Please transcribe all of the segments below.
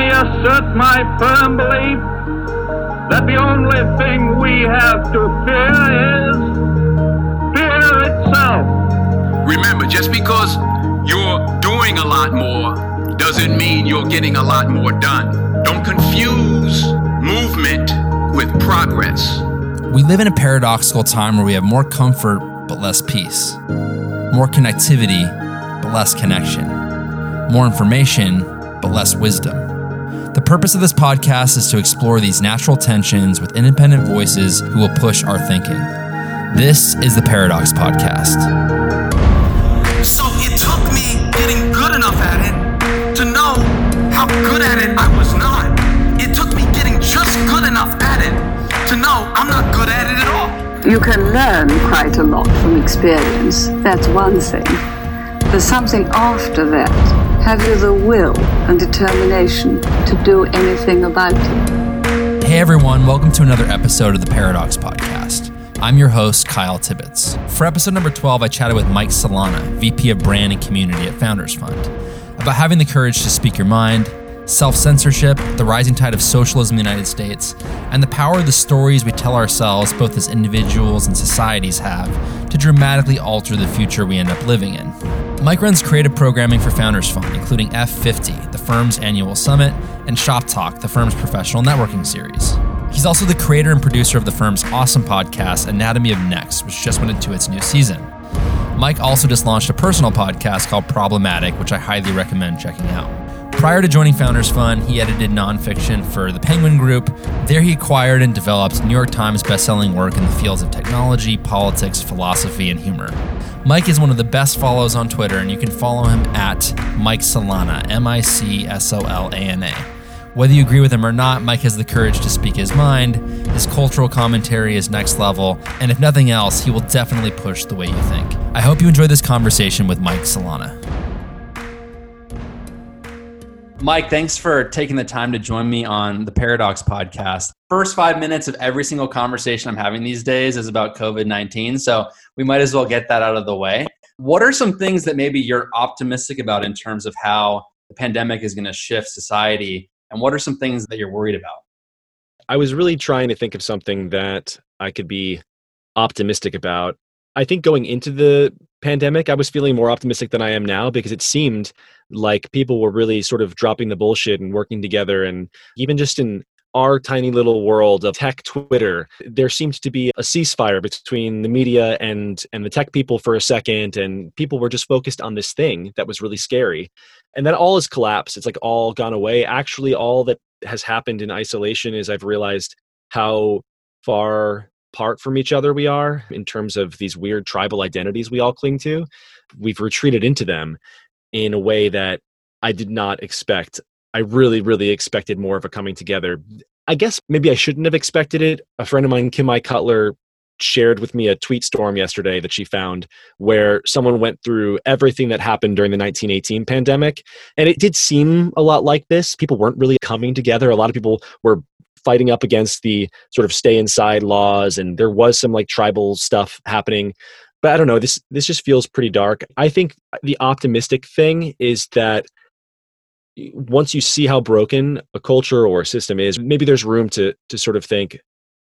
me assert my firm belief that the only thing we have to fear is fear itself. Remember, just because you're doing a lot more doesn't mean you're getting a lot more done. Don't confuse movement with progress. We live in a paradoxical time where we have more comfort but less peace, more connectivity but less connection, more information but less wisdom. The purpose of this podcast is to explore these natural tensions with independent voices who will push our thinking. This is the Paradox Podcast. So it took me getting good enough at it to know how good at it I was not. It took me getting just good enough at it to know I'm not good at it at all. You can learn quite a lot from experience. That's one thing. There's something after that have you the will and determination to do anything about it? Hey everyone, welcome to another episode of the Paradox Podcast. I'm your host, Kyle Tibbetts. For episode number 12, I chatted with Mike Solana, VP of Brand and Community at Founders Fund, about having the courage to speak your mind, self censorship, the rising tide of socialism in the United States, and the power the stories we tell ourselves, both as individuals and societies, have to dramatically alter the future we end up living in. Mike runs creative programming for Founders Fund, including F50, the firm's annual summit, and Shop Talk, the firm's professional networking series. He's also the creator and producer of the firm's awesome podcast, Anatomy of Next, which just went into its new season. Mike also just launched a personal podcast called Problematic, which I highly recommend checking out. Prior to joining Founders Fund, he edited nonfiction for the Penguin Group. There, he acquired and developed New York Times bestselling work in the fields of technology, politics, philosophy, and humor. Mike is one of the best follows on Twitter, and you can follow him at Mike Solana, M I C S O L A N A. Whether you agree with him or not, Mike has the courage to speak his mind. His cultural commentary is next level, and if nothing else, he will definitely push the way you think. I hope you enjoy this conversation with Mike Solana. Mike, thanks for taking the time to join me on the Paradox podcast. First five minutes of every single conversation I'm having these days is about COVID 19. So we might as well get that out of the way. What are some things that maybe you're optimistic about in terms of how the pandemic is going to shift society? And what are some things that you're worried about? I was really trying to think of something that I could be optimistic about. I think going into the pandemic, I was feeling more optimistic than I am now because it seemed like people were really sort of dropping the bullshit and working together. And even just in our tiny little world of tech Twitter, there seemed to be a ceasefire between the media and and the tech people for a second, and people were just focused on this thing that was really scary. And that all has collapsed. It's like all gone away. Actually, all that has happened in isolation is I've realized how far apart from each other we are in terms of these weird tribal identities we all cling to. We've retreated into them in a way that I did not expect. I really, really expected more of a coming together. I guess maybe I shouldn't have expected it. A friend of mine, Kim-Mai Cutler, shared with me a tweet storm yesterday that she found where someone went through everything that happened during the 1918 pandemic. And it did seem a lot like this. People weren't really coming together. A lot of people were fighting up against the sort of stay inside laws and there was some like tribal stuff happening. But i don't know this this just feels pretty dark. I think the optimistic thing is that once you see how broken a culture or a system is maybe there's room to to sort of think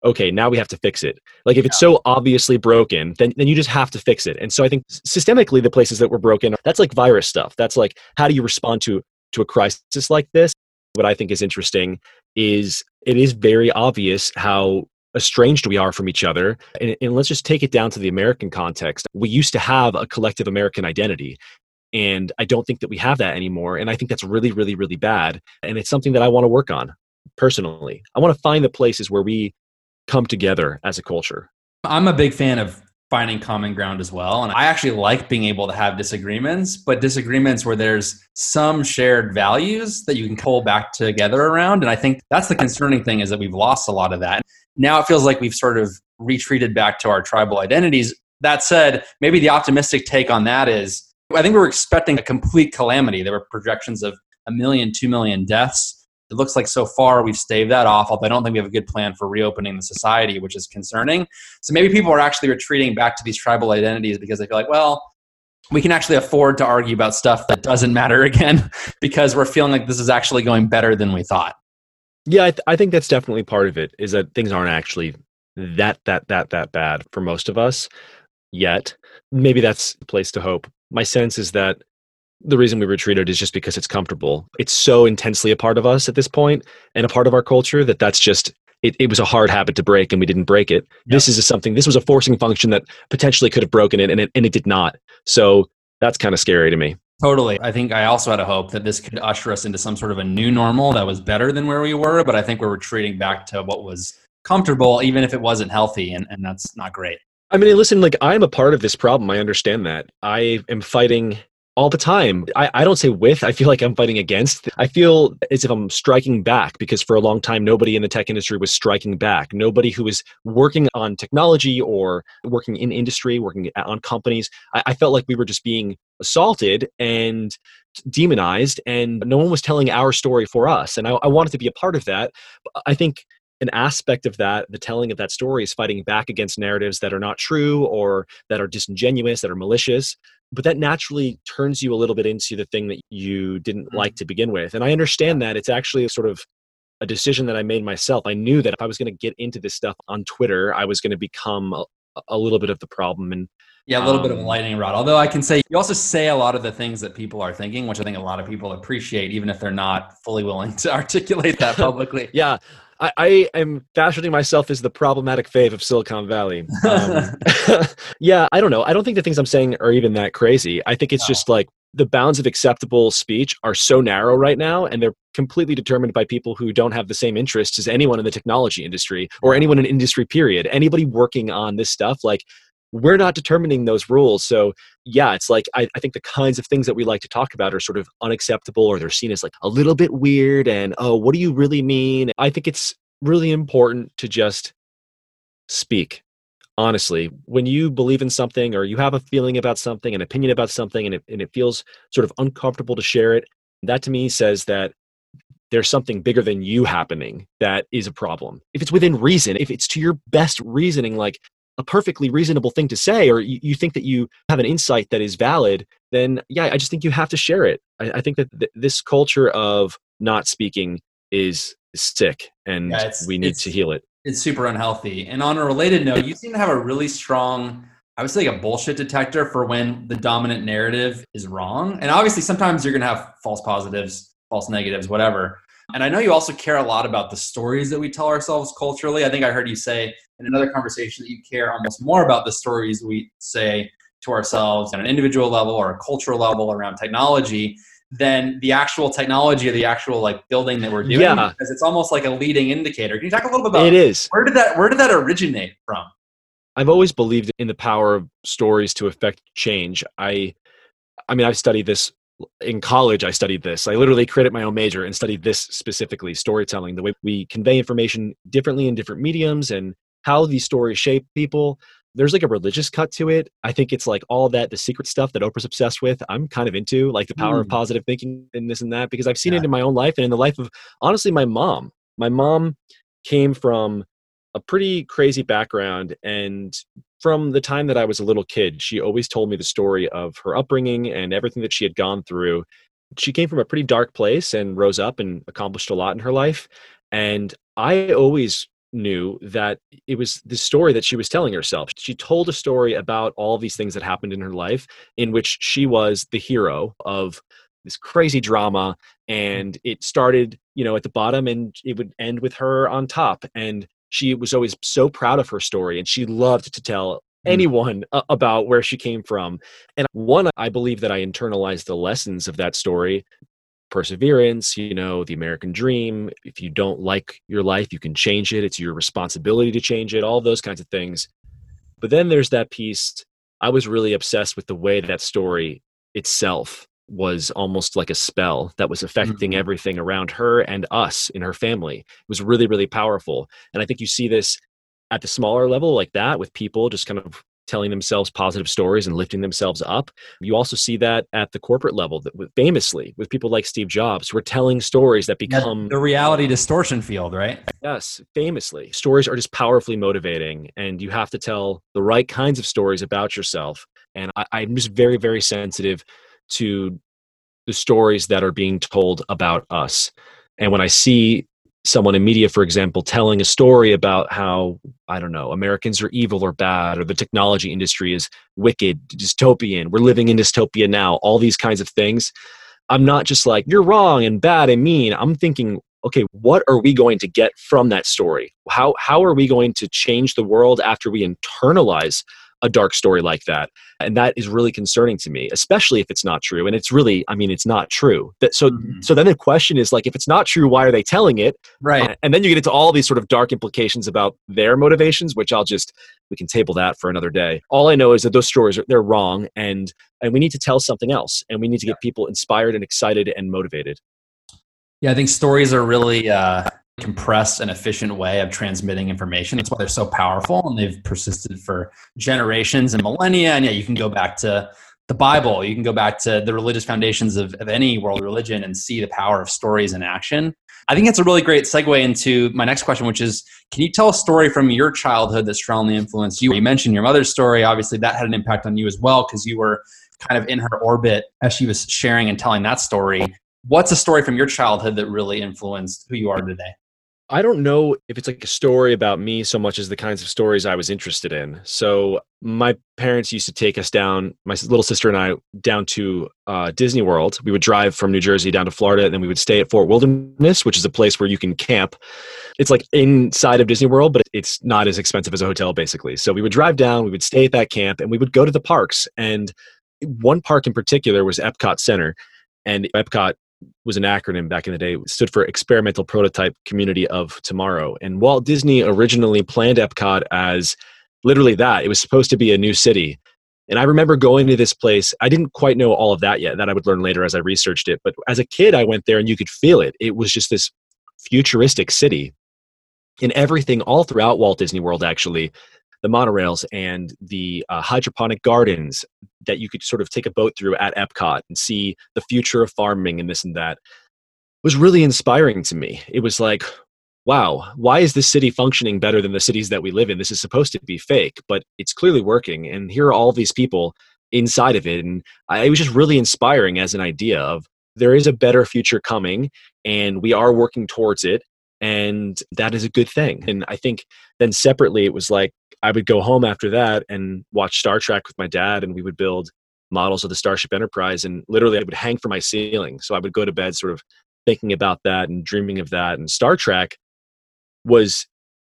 okay now we have to fix it. Like if it's so obviously broken then, then you just have to fix it. And so i think systemically the places that were broken that's like virus stuff. That's like how do you respond to to a crisis like this? What i think is interesting is it is very obvious how estranged we are from each other. And, and, let's just take it down to the American context. We used to have a collective American identity. And I don't think that we have that anymore. And I think that's really, really, really bad. And it's something that I want to work on personally. I want to find the places where we come together as a culture. I'm a big fan of finding common ground as well. And I actually like being able to have disagreements, but disagreements where there's some shared values that you can pull back together around. And I think that's the concerning thing is that we've lost a lot of that. Now it feels like we've sort of retreated back to our tribal identities. That said, maybe the optimistic take on that is I think we were expecting a complete calamity. There were projections of a million, two million deaths it looks like so far we've staved that off, although I don't think we have a good plan for reopening the society, which is concerning. So maybe people are actually retreating back to these tribal identities because they feel like, well, we can actually afford to argue about stuff that doesn't matter again because we're feeling like this is actually going better than we thought. Yeah, I, th- I think that's definitely part of it. Is that things aren't actually that that that that bad for most of us yet. Maybe that's a place to hope. My sense is that the reason we retreated is just because it's comfortable. It's so intensely a part of us at this point and a part of our culture that that's just it, it was a hard habit to break and we didn't break it. Yep. This is a something this was a forcing function that potentially could have broken it and it and it did not. So that's kind of scary to me. Totally. I think I also had a hope that this could usher us into some sort of a new normal that was better than where we were, but I think we're retreating back to what was comfortable, even if it wasn't healthy, and, and that's not great. I mean, listen, like I'm a part of this problem. I understand that. I am fighting all the time. I, I don't say with, I feel like I'm fighting against. I feel as if I'm striking back because for a long time, nobody in the tech industry was striking back. Nobody who was working on technology or working in industry, working on companies. I, I felt like we were just being assaulted and demonized, and no one was telling our story for us. And I, I wanted to be a part of that. I think an aspect of that, the telling of that story, is fighting back against narratives that are not true or that are disingenuous, that are malicious. But that naturally turns you a little bit into the thing that you didn't mm-hmm. like to begin with. And I understand that it's actually sort of a decision that I made myself. I knew that if I was going to get into this stuff on Twitter, I was going to become a, a, little bit of the problem. And yeah, a little um, bit of a um, lightning rod. Although I can say you also say a lot of the things that people are thinking, which I think a lot of people appreciate, even if they're not fully willing to articulate that publicly. yeah. I, I am fashioning myself as the problematic fave of Silicon Valley. Um, yeah, I don't know. I don't think the things I'm saying are even that crazy. I think it's no. just like the bounds of acceptable speech are so narrow right now, and they're completely determined by people who don't have the same interests as anyone in the technology industry or anyone in industry, period. Anybody working on this stuff, like, we're not determining those rules. So, yeah, it's like I, I, think the kinds of things that we like to talk about are sort of unacceptable or they're seen as like a little bit weird. And, oh, what do you really mean? I think it's really important to just speak. Honestly, when you believe in something or you have a feeling about something, an opinion about something, and it, and it feels sort of uncomfortable to share it, that to me says that there's something bigger than you happening that is a problem. If it's within reason, if it's to your best reasoning, like a perfectly reasonable thing to say, or you, you think that you have an insight that is valid, then yeah, I just think you have to share it. I, I think that th- this culture of not speaking is sick, and yeah, we need to heal it. It's super unhealthy. And on a related note, you seem to have a really strong I would say like a bullshit detector for when the dominant narrative is wrong. And obviously, sometimes you're going to have false positives, false negatives, whatever. And I know you also care a lot about the stories that we tell ourselves culturally. I think I heard you say in another conversation that you care almost more about the stories we say to ourselves at an individual level or a cultural level around technology than the actual technology or the actual like building that we're doing yeah. because it's almost like a leading indicator. Can you talk a little bit about it is where did that where did that originate from? I've always believed in the power of stories to affect change. I I mean I've studied this in college i studied this i literally created my own major and studied this specifically storytelling the way we convey information differently in different mediums and how these stories shape people there's like a religious cut to it i think it's like all that the secret stuff that oprah's obsessed with i'm kind of into like the power mm. of positive thinking and this and that because i've seen yeah. it in my own life and in the life of honestly my mom my mom came from a pretty crazy background and from the time that I was a little kid, she always told me the story of her upbringing and everything that she had gone through. She came from a pretty dark place and rose up and accomplished a lot in her life. And I always knew that it was the story that she was telling herself. She told a story about all these things that happened in her life in which she was the hero of this crazy drama and it started, you know, at the bottom and it would end with her on top and she was always so proud of her story and she loved to tell mm. anyone about where she came from. And one, I believe that I internalized the lessons of that story perseverance, you know, the American dream. If you don't like your life, you can change it. It's your responsibility to change it, all those kinds of things. But then there's that piece. I was really obsessed with the way that story itself was almost like a spell that was affecting mm-hmm. everything around her and us in her family. It was really, really powerful. And I think you see this at the smaller level like that with people just kind of telling themselves positive stories and lifting themselves up. You also see that at the corporate level, that famously with people like Steve Jobs, who are telling stories that become the reality distortion field, right? Yes, famously. Stories are just powerfully motivating, and you have to tell the right kinds of stories about yourself and I, i'm just very very sensitive to the stories that are being told about us. And when i see someone in media for example telling a story about how i don't know americans are evil or bad or the technology industry is wicked dystopian we're living in dystopia now all these kinds of things i'm not just like you're wrong and bad and mean. I'm thinking okay what are we going to get from that story? How how are we going to change the world after we internalize a dark story like that. And that is really concerning to me especially if it's not true. And it's really i mean it's not true. That so mm-hmm. so then the question is like if it's not true why are they telling it? Right. And then you get into all these sort of dark implications about their motivations which i'll just we can table that for another day. All i know is that those stories are they're wrong and and we need to tell something else and we need to get people inspired and excited and motivated. Yeah, I think stories are really uh, compressed and efficient way of transmitting information. That's why they're so powerful and they've persisted for generations and millennia. And yeah, you can go back to the Bible, you can go back to the religious foundations of, of any world religion and see the power of stories in action. I think that's a really great segue into my next question, which is can you tell a story from your childhood that strongly influenced you? You mentioned your mother's story. Obviously, that had an impact on you as well because you were kind of in her orbit as she was sharing and telling that story what's a story from your childhood that really influenced who you are today? I don't know if it's like a story about me so much as the kinds of stories I was interested in. So my parents used to take us down, my little sister and I, down to uh, Disney World. We would drive from New Jersey down to Florida, and then we would stay at Fort Wilderness, which is a place where you can camp. It's like inside of Disney World, but it's not as expensive as a hotel, basically. So we would drive down, we would stay at that camp, and we would go to the parks. And one park in particular was Epcot Center. And Epcot was an acronym back in the day. It stood for Experimental Prototype Community of Tomorrow. And Walt Disney originally planned Epcot as literally that. It was supposed to be a new city. And I remember going to this place. I didn't quite know all of that yet. That I would learn later as I researched it. But as a kid, I went there and you could feel it. It was just this futuristic city. And everything all throughout Walt Disney World, actually, the monorails and the uh, hydroponic gardens that you could sort of take a boat through at Epcot and see the future of farming and this and that was really inspiring to me. It was like, wow, why is this city functioning better than the cities that we live in? This is supposed to be fake, but it's clearly working. And here are all these people inside of it. And I, it was just really inspiring as an idea of there is a better future coming and we are working towards it. And that is a good thing. And I think then separately, it was like, I would go home after that and watch Star Trek with my dad, and we would build models of the Starship Enterprise. And literally, I would hang from my ceiling. So I would go to bed sort of thinking about that and dreaming of that. And Star Trek was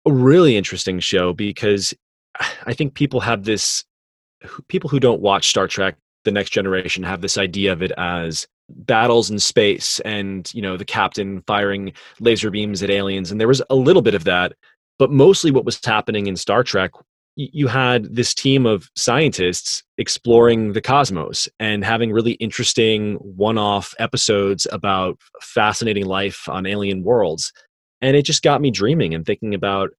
a really interesting show because I think people have this, people who don't watch Star Trek, the next generation, have this idea of it as battles in space and you know the captain firing laser beams at aliens and there was a little bit of that but mostly what was happening in Star Trek, you had this team of scientists exploring the cosmos and having really interesting one off episodes about fascinating life on alien worlds. And it just got me dreaming and thinking about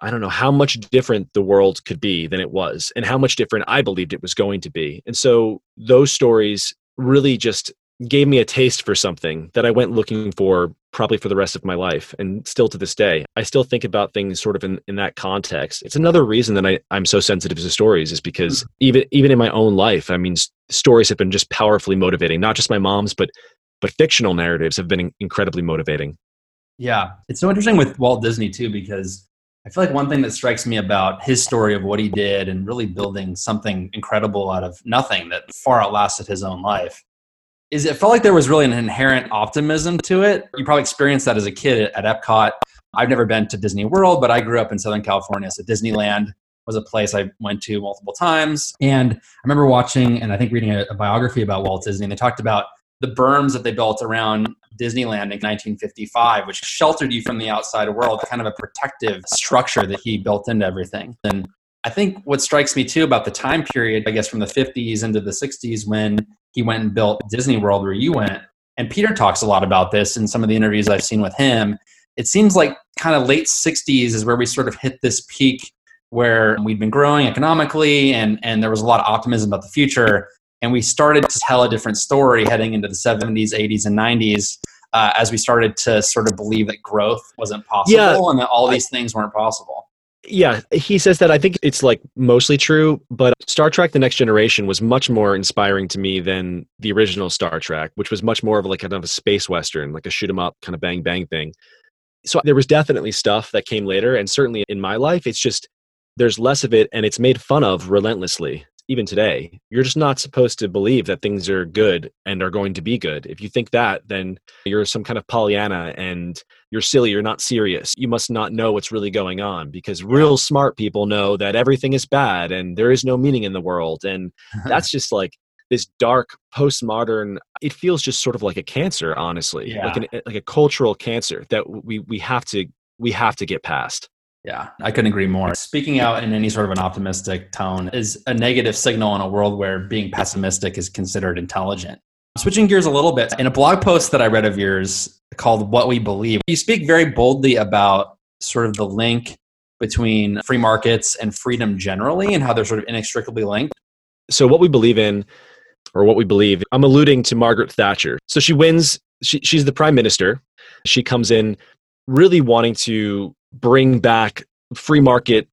I don't know how much different the world could be than it was, and how much different I believed it was going to be. And so those stories really just gave me a taste for something that I went looking for probably for the rest of my life and still to this day i still think about things sort of in, in that context it's another reason that I, i'm so sensitive to stories is because mm. even even in my own life i mean stories have been just powerfully motivating not just my mom's but but fictional narratives have been incredibly motivating yeah it's so interesting with walt disney too because i feel like one thing that strikes me about his story of what he did and really building something incredible out of nothing that far outlasted his own life is it felt like there was really an inherent optimism to it. You probably experienced that as a kid at Epcot. I've never been to Disney World, but I grew up in Southern California, so Disneyland was a place I went to multiple times. And I remember watching and I think reading a, a biography about Walt Disney, and they talked about the berms that they built around Disneyland in 1955, which sheltered you from the outside world, kind of a protective structure that he built into everything. And I think what strikes me too about the time period, I guess from the 50s into the 60s when he went and built Disney World where you went, and Peter talks a lot about this in some of the interviews I've seen with him. It seems like kind of late 60s is where we sort of hit this peak where we'd been growing economically and, and there was a lot of optimism about the future. And we started to tell a different story heading into the 70s, 80s, and 90s uh, as we started to sort of believe that growth wasn't possible yeah, and that all these things weren't possible Yeah, he says that. I think it's like mostly true, but Star Trek The Next Generation was much more inspiring to me than the original Star Trek, which was much more of like kind of a space western, like a shoot 'em up kind of bang bang thing. So there was definitely stuff that came later, and certainly in my life, it's just there's less of it and it's made fun of relentlessly even today you're just not supposed to believe that things are good and are going to be good. If you think that then you're some kind of pollyanna and you're silly you're not serious. You must not know what's really going on because real smart people know that everything is bad and there is no meaning in the world. And that's just like this dark postmodern it feels just sort of like a cancer honestly Yeah. like an like a cultural cancer that we we have to we have to get past Yeah, I couldn't agree more. Speaking out in any sort of an optimistic tone is a negative signal in a world where being pessimistic is considered intelligent. Switching gears a little bit, in a blog post that I read of yours called What We Believe, you speak very boldly about sort of the link between free markets and freedom generally and how they're sort of inextricably linked. so what we believe in or what we believe i'm alluding to margaret thatcher so she wins she, she's the prime minister she comes in really wanting to bring back free market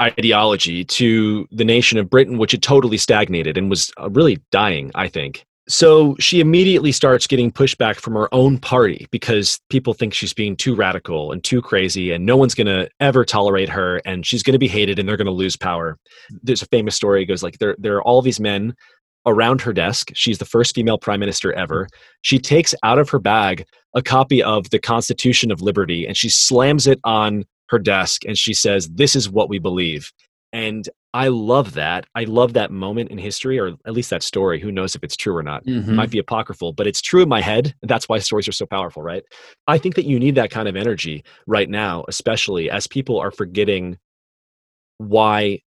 ideology to the nation of britain which had totally stagnated and was uh, really dying i think. So she immediately starts getting pushback from her own party because people think she's being too radical and too crazy and no one's going to ever tolerate her and she's going to be hated and they're going to lose power. There's a famous story it goes like there there are all these men around her desk. She's the first female prime minister ever. She takes out of her bag a copy of the constitution of liberty and she slams it on her desk and she says this is what we believe. And i love that. I love that moment in history or at least that story. Who knows if it's true or not. It might be apocryphal but it's true in my head. That's why stories are so powerful right? I think that you need that kind of energy right now especially as people are forgetting why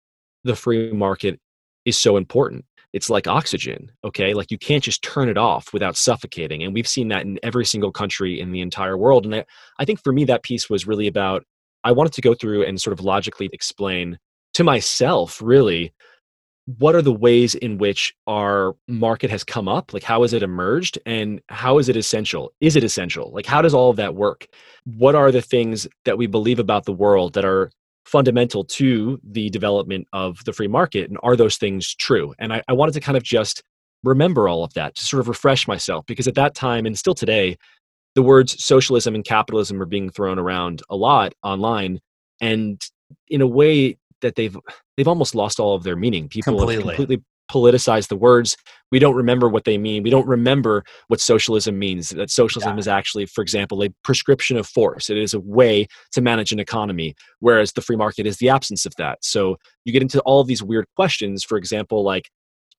the free market is so important it's like oxygen okay? Like you can't just turn it off without suffocating and we've seen that in every single country in the entire world and I, I think for me that piece was really about i wanted to go through and sort of logically explain to myself really what are the ways in which our market has come up? Like how has it emerged and how is it essential? Is it essential? Like how does all of that work? What are the things that we believe about the world that are fundamental to the development of the free market and are those things true and I, I wanted to kind of just remember all of that to sort of refresh myself because at that time and still today the words socialism and capitalism are being thrown around a lot online and in a way that they've they've almost lost all of their meaning people Completely. have completely politicized the words. We don't remember what they mean. We don't remember what socialism means that socialism Yeah. is actually for example a prescription of force. It is a way to manage an economy whereas the free market is the absence of that. So you get into all of these weird questions for example like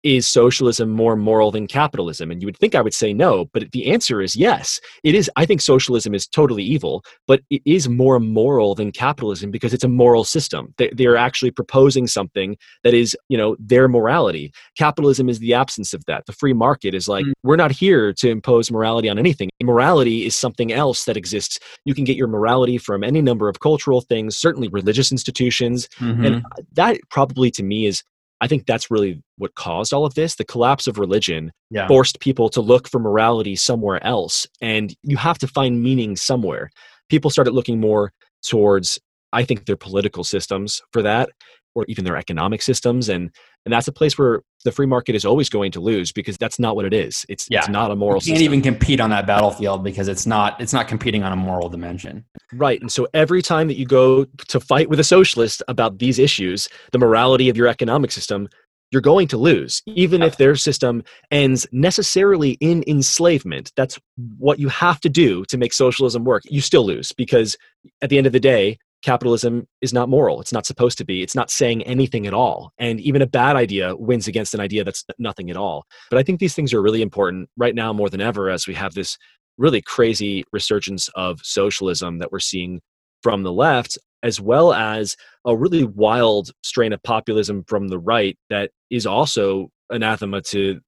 is socialism more moral than capitalism? And you would think i would say no but the answer is yes. It is i think socialism is totally evil but it is more moral than capitalism because it's a moral system. They, they're actually proposing something that is you know their morality. Capitalism is the absence of that. The free market is like Mm. we're not here to impose morality on anything. Morality is something else that exists. You can get your morality from any number of cultural things certainly religious institutions Mhm. and that probably to me is i think that's really what caused all of this the collapse of religion yeah. forced people to look for morality somewhere else and you have to find meaning somewhere people started looking more towards i think their political systems for that or even their economic systems and and that's a place where the free market is always going to lose because that's not what it is it's Yeah. it's not a moral you can't system even compete on that battlefield because it's not it's not competing on a moral dimension. Right. And so every time that you go to fight with a socialist about these issues, the morality of your economic system, you're going to lose, even if their system ends necessarily in enslavement. That's what you have to do to make socialism work. You still lose because at the end of the day, capitalism is not moral. It's not supposed to be. It's not saying anything at all. And even a bad idea wins against an idea that's nothing at all. But I think these things are really important right now more than ever as we have this really crazy resurgence of socialism that we're seeing from the left, as well as a really wild strain of populism from the right that is also anathema to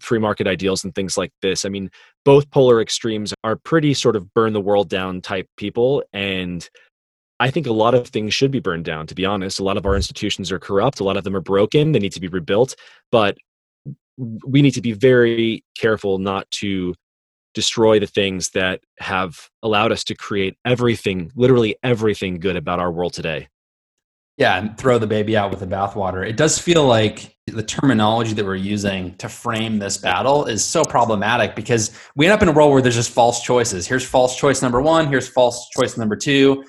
free market ideals and things like this. I mean, both polar extremes are pretty sort of burn the world down type people. And I think a lot of things should be burned down, to be honest. A lot of our institutions are corrupt, a lot of them are broken, they need to be rebuilt. But we need to be very careful not to destroy the things that have allowed us to create everything, literally everything good about our world today. Yeah, and throw the baby out with the bathwater. It does feel like the terminology that we're using to frame this battle is so problematic because we end up in a world where there's just false choices. Here's false choice number one, here's false choice number two.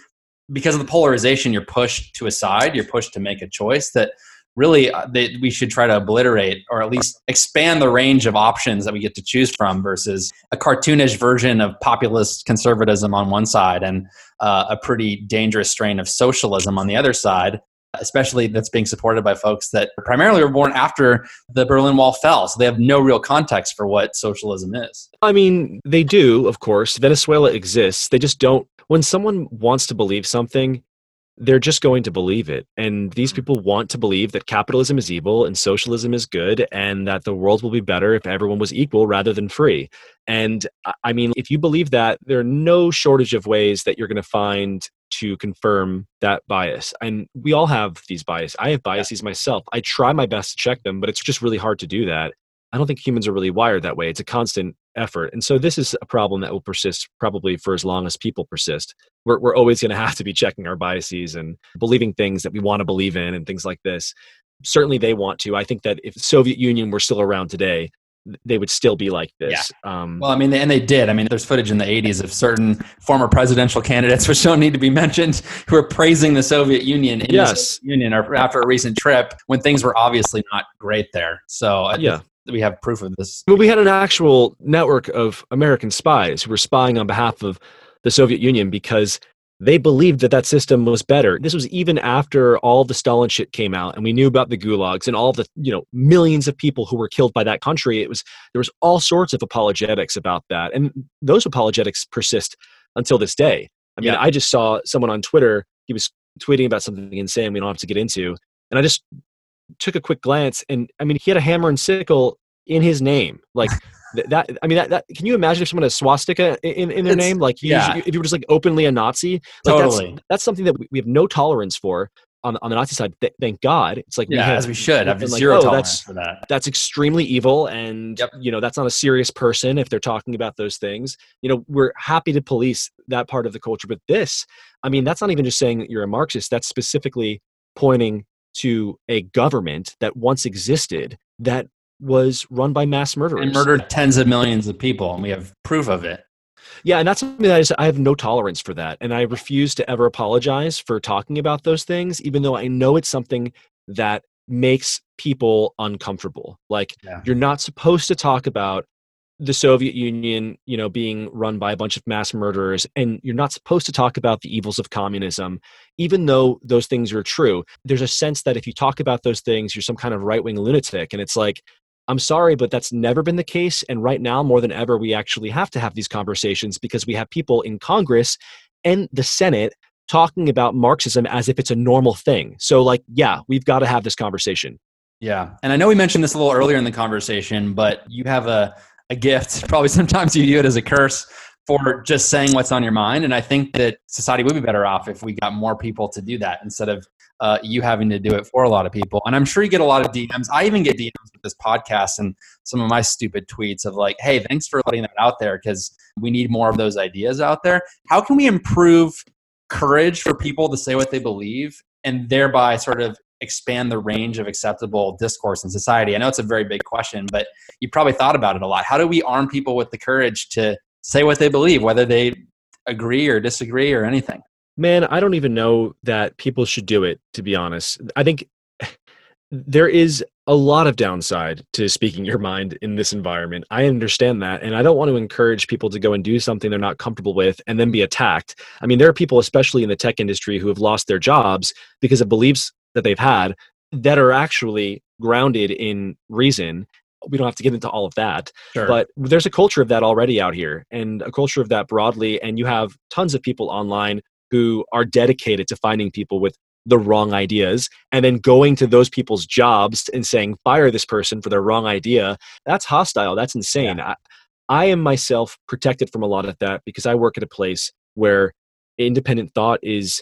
Because of the polarization, you're pushed to a side, you're pushed to make a choice that really uh, that we should try to obliterate or at least expand the range of options that we get to choose from versus a cartoonish version of populist conservatism on one side and uh, a pretty dangerous strain of socialism on the other side especially that's being supported by folks that primarily were born after the Berlin Wall fell. So they have no real context for what socialism is. I mean, they do, of course. Venezuela exists. They just don't. When someone wants to believe something, they're just going to believe it. And these mm. people want to believe that capitalism is evil and socialism is good and that the world will be better if everyone was equal rather than free. And I mean, if you believe that, there are no shortage of ways that you're going to find to confirm that bias. And we all have these biases. I have biases myself. I try my best to check them, but it's just really hard to do that. I don't think humans are really wired that way. It's a constant effort. And so this is a problem that will persist probably for as long as people persist. We're, we're always going to have to be checking our biases and believing things that we want to believe in and things like this. Certainly they want to. I think that if Soviet Union were still around today, they would still be like this. Yeah. Um, well, I mean, and they did. I mean, there's footage in the 80s of certain former presidential candidates, which don't need to be mentioned, who are praising the Soviet Union in yes. the Soviet Union or after a recent trip when things were obviously not great there. So yeah we have proof of this. Well, we had an actual network of American spies who were spying on behalf of the Soviet Union because they believed that that system was better. This was even after all the Stalin shit came out and we knew about the gulags and all the, you know, millions of people who were killed by that country. It was there was all sorts of apologetics about that. And those apologetics persist until this day. I mean, yeah. I just saw someone on Twitter, he was tweeting about something insane we don't have to get into. And I just took a quick glance, and I mean, he had a hammer and sickle in his name. Like that. I mean, that, that. Can you imagine if someone had a swastika in, in their it's, name? Like, yeah. if you were just like openly a Nazi, like totally. That's, that's something that we have no tolerance for on, on the Nazi side, th- thank God. It's like yeah, we have, as we should have like, zero oh, tolerance that's, for that. That's extremely evil, and yep. you know that's not a serious person if they're talking about those things. You know, we're happy to police that part of the culture, but this, I mean, that's not even just saying that you're a Marxist. That's specifically pointing to a government that once existed that was run by mass murderers and murdered tens of millions of people, and we have proof of it. Yeah, and that's something that I, just, I have no tolerance for that, and I refuse to ever apologize for talking about those things, even though I know it's something that makes people uncomfortable. Like yeah. you're not supposed to talk about the Soviet Union, you know, being run by a bunch of mass murderers, and you're not supposed to talk about the evils of communism, even though those things are true. There's a sense that if you talk about those things, you're some kind of right wing lunatic. And it's like, I'm sorry, but that's never been the case. And right now, more than ever, we actually have to have these conversations because we have people in Congress and the Senate talking about Marxism as if it's a normal thing. So, like, yeah, we've got to have this conversation. Yeah. And I know we mentioned this a little earlier in the conversation, but you have a, a gift. Probably sometimes you view it as a curse for just saying what's on your mind. And I think that society would be better off if we got more people to do that instead of uh, you having to do it for a lot of people. And I'm sure you get a lot of DMs. I even get DMs with this podcast and some of my stupid tweets of like, hey, thanks for letting that out there because we need more of those ideas out there. How can we improve courage for people to say what they believe and thereby sort of expand the range of acceptable discourse in society? I know it's a very big question, but you probably thought about it a lot. How do we arm people with the courage to say what they believe, whether they agree or disagree or anything? Man, I don't even know that people should do it, to be honest. I think there is a lot of downside to speaking your mind in this environment. I understand that. And I don't want to encourage people to go and do something they're not comfortable with and then be attacked. I mean, there are people, especially in the tech industry, who have lost their jobs because of beliefs that they've had that are actually grounded in reason. We don't have to get into all of that. Sure. But there's a culture of that already out here and a culture of that broadly. And you have tons of people online who are dedicated to finding people with the wrong ideas and then going to those people's jobs and saying fire this person for their wrong idea that's hostile that's insane yeah. I, I am myself protected from a lot of that because i work at a place where independent thought is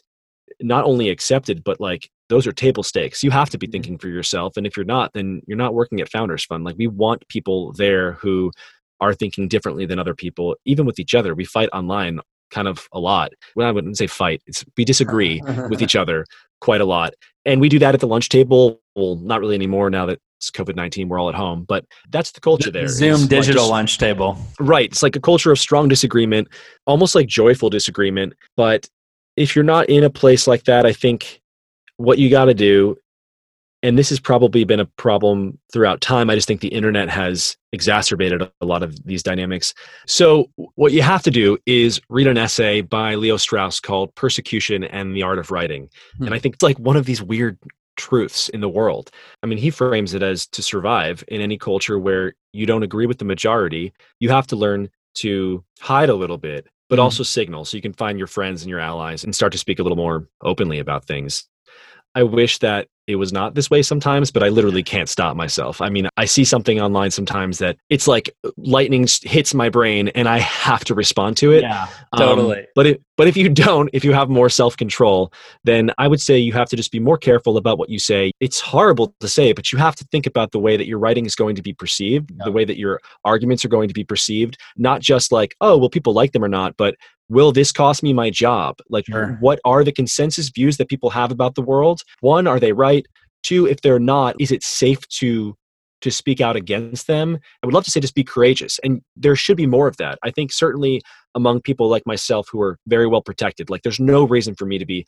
not only accepted but like those are table stakes you have to be mm-hmm. thinking for yourself and if you're not then you're not working at founders fund like we want people there who are thinking differently than other people even with each other we fight online kind of a lot. Well, I wouldn't say fight. It's we disagree with each other quite a lot. And we do that at the lunch table. Well, not really anymore now that it's COVID 19, we're all at home, but that's the culture there. Zoom It's digital like just- lunch table. Right. It's like a culture of strong disagreement, almost like joyful disagreement. But if you're not in a place like that, I think what you got to do, and this has probably been a problem throughout time, I just think the internet has exacerbated a lot of these dynamics. So, what you have to do is read an essay by Leo Strauss called Persecution and the Art of Writing. Hmm. And I think it's like one of these weird truths in the world. I mean, he frames it as to survive in any culture where you don't agree with the majority, you have to learn to hide a little bit, but Mhm. also signal so you can find your friends and your allies and start to speak a little more openly about things. I wish that it was not this way sometimes, but I literally can't stop myself. I mean, I see something online sometimes that it's like lightning hits my brain and I have to respond to it. Yeah, Um, totally. but if, but if you don't, if you have more self control, then I would say you have to just be more careful about what you say. It's horrible to say, but you have to think about the way that your writing is going to be perceived, Yeah. the way that your arguments are going to be perceived. Not just like, oh, will people like them or not, but will this cost me my job? Like, Sure. what are the consensus views that people have about the world? One, are they right? Two, if they're not, is it safe to to speak out against them? I would love to say just be courageous, and there should be more of that. I think certainly among people like myself who are very well protected, like there's no reason for me to be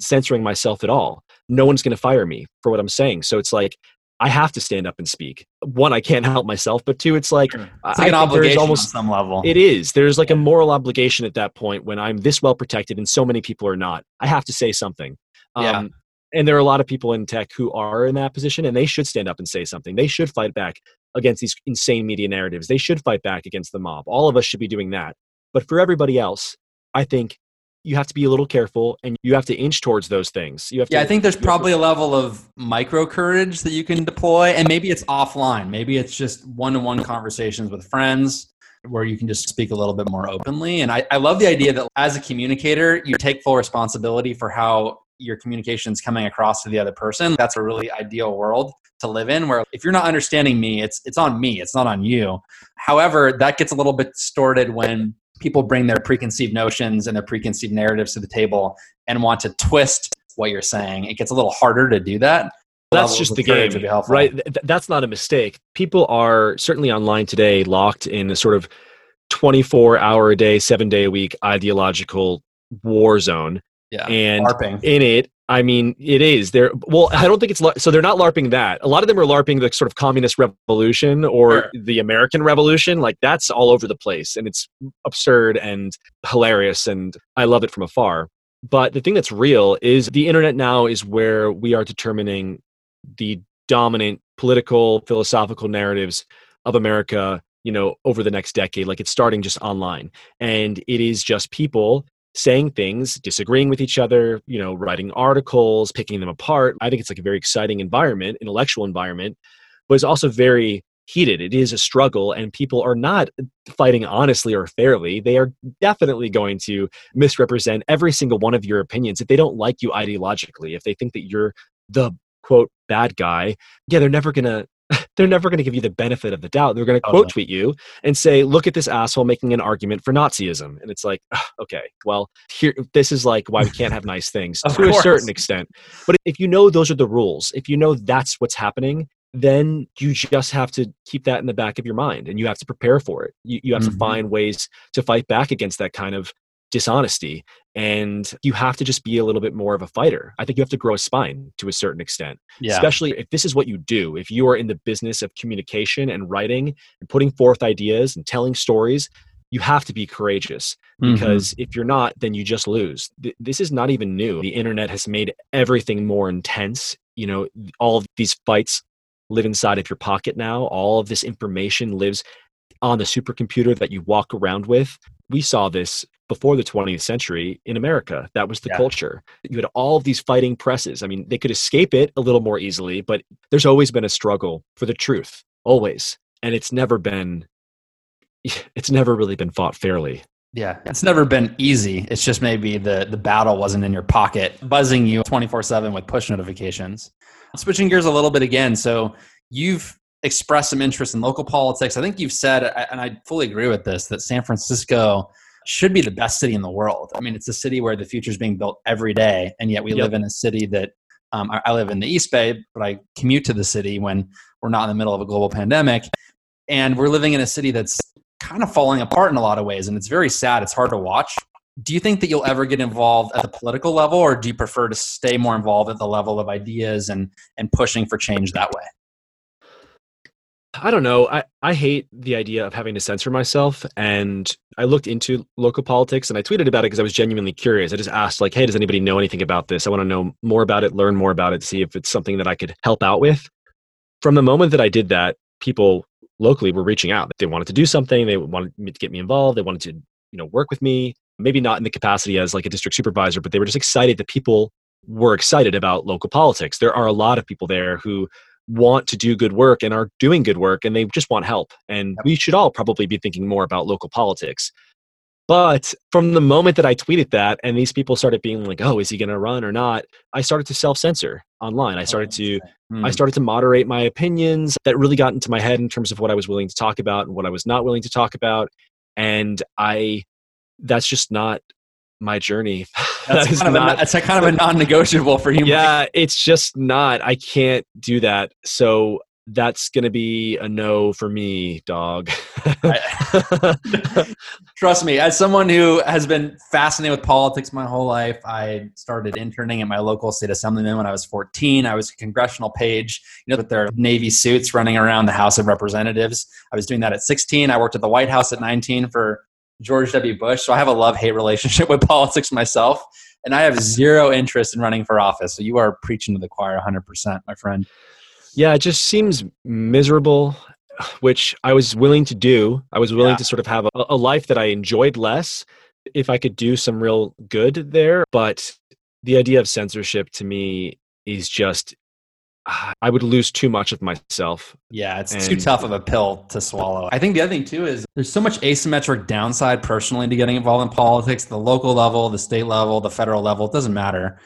censoring myself at all. No one's going to fire me for what I'm saying. So it's like I have to stand up and speak. One, I can't help myself, but two, it's like It's like an obligation almost on some level. it is. There's like a moral obligation at that point when I'm this well protected and so many people are not. I have to say something. Um, Yeah. And there are a lot of people in tech who are in that position and they should stand up and say something. They should fight back against these insane media narratives. They should fight back against the mob. All of us should be doing that. But for everybody else, I think you have to be a little careful and you have to inch towards those things. You have Yeah, to I think there's have to- probably a level of micro courage that you can deploy, and maybe it's offline. Maybe it's just one to one conversations with friends where you can just speak a little bit more openly. And I, I love the idea that as a communicator, you take full responsibility for how your communications coming across to the other person. That's a really ideal world to live in where if you're not understanding me, it's it's on me, it's not on you. However, that gets a little bit distorted when people bring their preconceived notions and their preconceived narratives to the table and want to twist what you're saying. It gets a little harder to do that. that's just the game, would be helpful. right? Th- th- that's not a mistake. People are certainly online today locked in a sort of 24 hour a day, seven day a week ideological war zone. Yeah. And LARPing. in it, I mean, it is there. Well, I don't think it's so. They're not larping that. A lot of them are larping the sort of communist revolution or Sure. the American Revolution. Like that's all over the place, and it's absurd and hilarious, and I love it from afar. But the thing that's real is the internet now is where we are determining the dominant political, philosophical narratives of America. You know, over the next decade, like it's starting just online, and it is just people saying things, disagreeing with each other, you know, writing articles, picking them apart. I think it's like a very exciting environment, intellectual environment, but it's also very heated. It is a struggle, and people are not fighting honestly or fairly. They are definitely going to misrepresent every single one of your opinions if they don't like you ideologically, if they think that you're the quote bad guy. Yeah, they're never gonna. They're never going to give you the benefit of the doubt. They're going to quote tweet you and say, "Look at this asshole making an argument for Nazism," and it's like, okay, well, here, this is like why we can't have nice things to a certain extent. But if you know those are the rules, if you know that's what's happening, then you just have to keep that in the back of your mind, and you have to prepare for it. You, you have Mhm. to find ways to fight back against that kind of dishonesty, and you have to just be a little bit more of a fighter. I think you have to grow a spine to a certain extent Yeah. especially if this is what you do if you are in the business of communication and writing and putting forth ideas and telling stories you have to be courageous Mhm. because if you're not then you just lose Th- this is not even new the internet has made everything more intense you know all of these fights live inside of your pocket now all of this information lives on the supercomputer that you walk around with we saw this before the 20th century in america that was the Yeah. culture you had all of these fighting presses i mean they could escape it a little more easily but there's always been a struggle for the truth always and it's never been it's never really been fought fairly Yeah, it's never been easy. It's just maybe the the battle wasn't in your pocket, buzzing you 24/7 with push notifications. Switching gears a little bit again, so you've expressed some interest in local politics. I think you've said and I fully agree with this that San Francisco should be the best city in the world. I mean, it's a city where the future is being built every day and yet we Yep. live in a city that Um, I, live in the East Bay, but I commute to the city when we're not in the middle of a global pandemic. And we're living in a city that's kind of falling apart in a lot of ways. And it's very sad. It's hard to watch. Do you think that you'll ever get involved at the political level, or do you prefer to stay more involved at the level of ideas and, and pushing for change that way? I don't know. I, I hate the idea of having to censor myself. And I looked into local politics and I tweeted about it because I was genuinely curious. I just asked, like, hey, does anybody know anything about this? I want to know more about it, learn more about it, see if it's something that I could help out with. From the moment that I did that, people locally were reaching out. They wanted to do something, they wanted to get me involved, they wanted to, you know, work with me. Maybe not in the capacity as like a district supervisor, but they were just excited that people were excited about local politics. There are a lot of people there who want to do good work and are doing good work and they just want help. And we should all probably be thinking more about local politics. But from the moment that I tweeted that and these people started being like, "Oh, is he going to run or not?" I started to self-censor online. I started to Hmm. I started to moderate my opinions that really got into my head in terms of what I was willing to talk about and what I was not willing to talk about. And I that's just not my journey. That's, That kind, of a, that's kind of a non-negotiable for you. Mike. yeah, it's just not. I can't do that. So that's going to be a no for me, dog. Trust me, as someone who has been fascinated with politics my whole life, I started interning at my local state assemblyman when I was 14. I was a congressional page, you know, with their navy suits running around the House of Representatives. I was doing that at 16. I worked at the White House at 19 for George W. Bush. So I have a love hate relationship with politics myself. And I have zero interest in running for office. So you are preaching to the choir 100%, my friend. yeah, it just seems miserable, which I was willing to do. I was willing Yeah. to sort of have a, a life that I enjoyed less if I could do some real good there. But the idea of censorship to me is just, I would lose too much of myself Yeah, it's too tough of a pill to swallow. I think the other thing too is there's so much asymmetric downside personally to getting involved in politics, the local level, the state level, the federal level, it doesn't matter.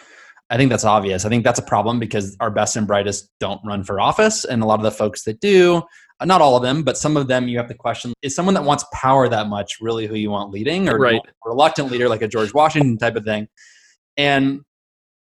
I think that's obvious. I think that's a problem because our best and brightest don't run for office. And a lot of the folks that do, uh, not all of them, but some of them, you have to question is someone that wants power that much really who you want leading or Right. a reluctant leader like a George Washington type of thing? And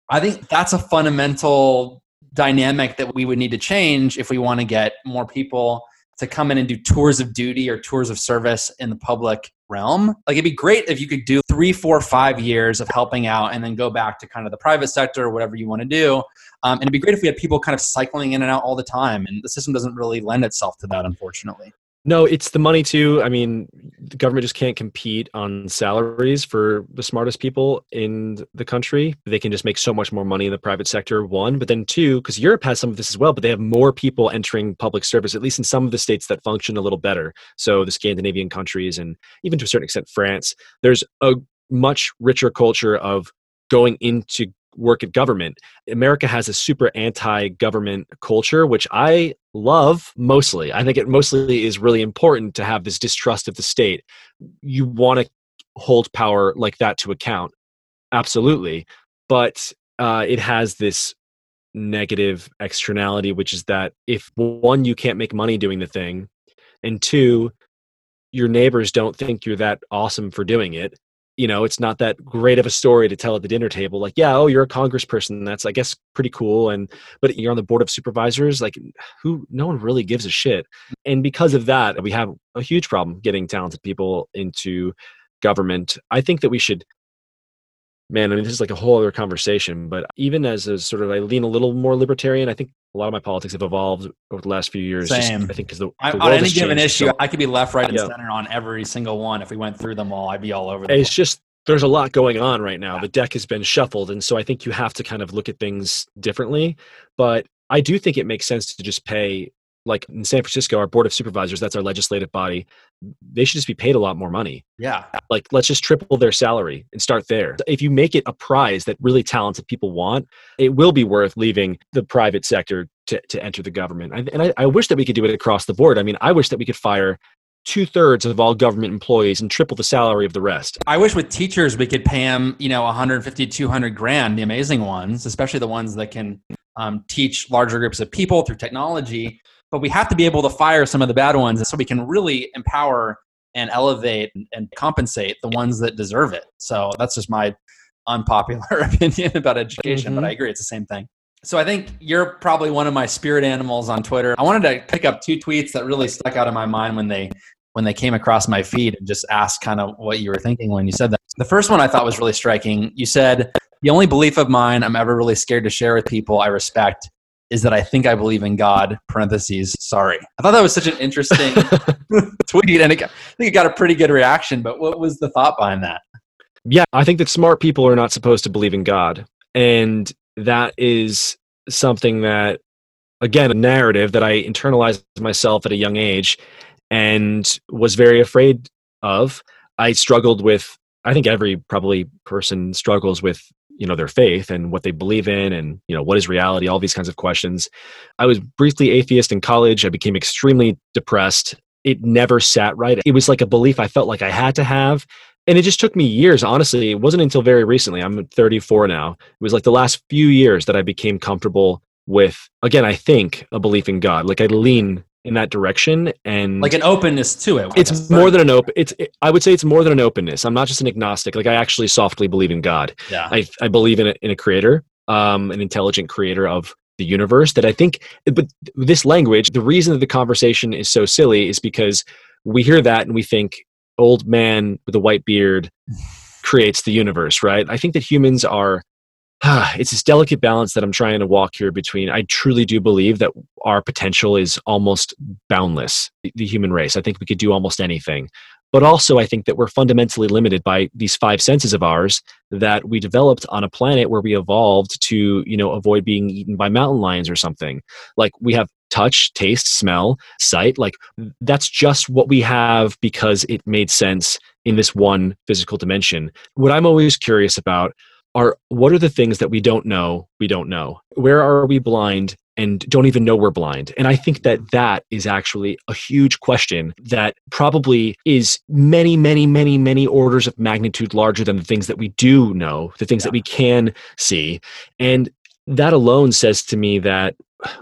I think that's a fundamental dynamic that we would need to change if we want to get more people to come in and do tours of duty or tours of service in the public realm. Like it'd be great if you could do three, four, five years of helping out and then go back to kind of the private sector or whatever you want to do. Um, and it'd be great if we had people kind of cycling in and out all the time. And the system doesn't really lend itself to that, unfortunately. No, it's the money too. I mean, the government just can't compete on salaries for the smartest people in the country. They can just make so much more money in the private sector, one. But then two, because Europe has some of this as well, but they have more people entering public service, at least in some of the states that function a little better. So the Scandinavian countries and even to a certain extent France, there's a much richer culture of going into work at government. America has a super anti government culture, which I love mostly. I think it mostly is really important to have this distrust of the state. You want to hold power like that to account. Absolutely. But uh, it has this negative externality, which is that if one, you can't make money doing the thing, and two, your neighbors don't think you're that awesome for doing it, you know it's not that great of a story to tell at the dinner table like yeah oh you're a congressperson that's i guess pretty cool and but you're on the board of supervisors like who no one really gives a shit. And because of that we have a huge problem getting talented people into government. I think that we should man i mean this is like a whole other conversation but even as a sort of i lean a little more libertarian i think a lot of my politics have evolved over the last few years just, Same. i think because the, I, the on any given issue, so- I could be left, right, and Yeah. center on every single one. If we went through them all, I'd be all over the it's just there's a lot going on right now. The deck has been shuffled, and so I think you have to kind of look at things differently. But I do think it makes sense to just pay, like in San Francisco, our board of supervisors, that's our legislative body. They should just be paid a lot more money. Yeah. Like let's just triple their salary and start there. If you make it a prize that really talented people want, it will be worth leaving the private sector to, to enter the government. I, and I, I wish that we could do it across the board. I mean, I wish that we could fire two thirds of all government employees and triple the salary of the rest. I wish with teachers we could pay them, you know, 150, 200 grand, the amazing ones, especially the ones that can um, teach larger groups of people through technology. But we have to be able to fire some of the bad ones so we can really empower and elevate and, compensate the ones that deserve it. So that's just my unpopular opinion about education, but Mhm. I agree it's the same thing. So I think you're probably one of my spirit animals on Twitter. I wanted to pick up two tweets that really stuck out in my mind when they when they came across my feed and just ask kind of what you were thinking when you said that. The first one I thought was really striking. You said, "The only belief of mine I'm ever really scared to share with people I respect is that I think I believe in God." Parentheses. Sorry. I thought that was such an interesting tweet, and it I think it got a pretty good reaction. But what was the thought behind that? Yeah, I think that smart people are not supposed to believe in God. And that is something that, again, a narrative that I internalized myself at a young age and was very afraid of. I struggled with, I think every probably person struggles with you know their faith and what they believe in and you know what is reality all these kinds of questions. I was briefly atheist in college. I became extremely depressed. It never sat right. It was like a belief i felt like i had to have. And it just took me years honestly. It wasn't until very recently i'm 34 now it was like the last few years that i became comfortable with again i think a belief in god. Like i lean in that direction and Like an openness to it. it's more than an open it's it, i would say it's more than an openness i'm not just an agnostic like i actually softly believe in god yeah. i, I believe in a, in a creator um, an intelligent creator of the universe that i think but this language the reason that the conversation is so silly is because we hear that and we think old man with a white beard creates the universe, right? I think that humans are it's this delicate balance that I'm trying to walk here between I truly do believe that our potential is almost boundless, the, human race. I think we could do almost anything. But also I think that we're fundamentally limited by these five senses of ours that we developed on a planet where we evolved to, you know, avoid being eaten by mountain lions or something. Like we have touch, taste, smell, sight. Like that's just what we have because it made sense in this one physical dimension. What I'm always curious about are what are the things that we don't know we don't know? Where are we blind and don't even know we're blind? And i think that that is actually a huge question that probably is many many many many orders of magnitude larger than the things that we do know the things yeah. that we can see. And that alone says to me that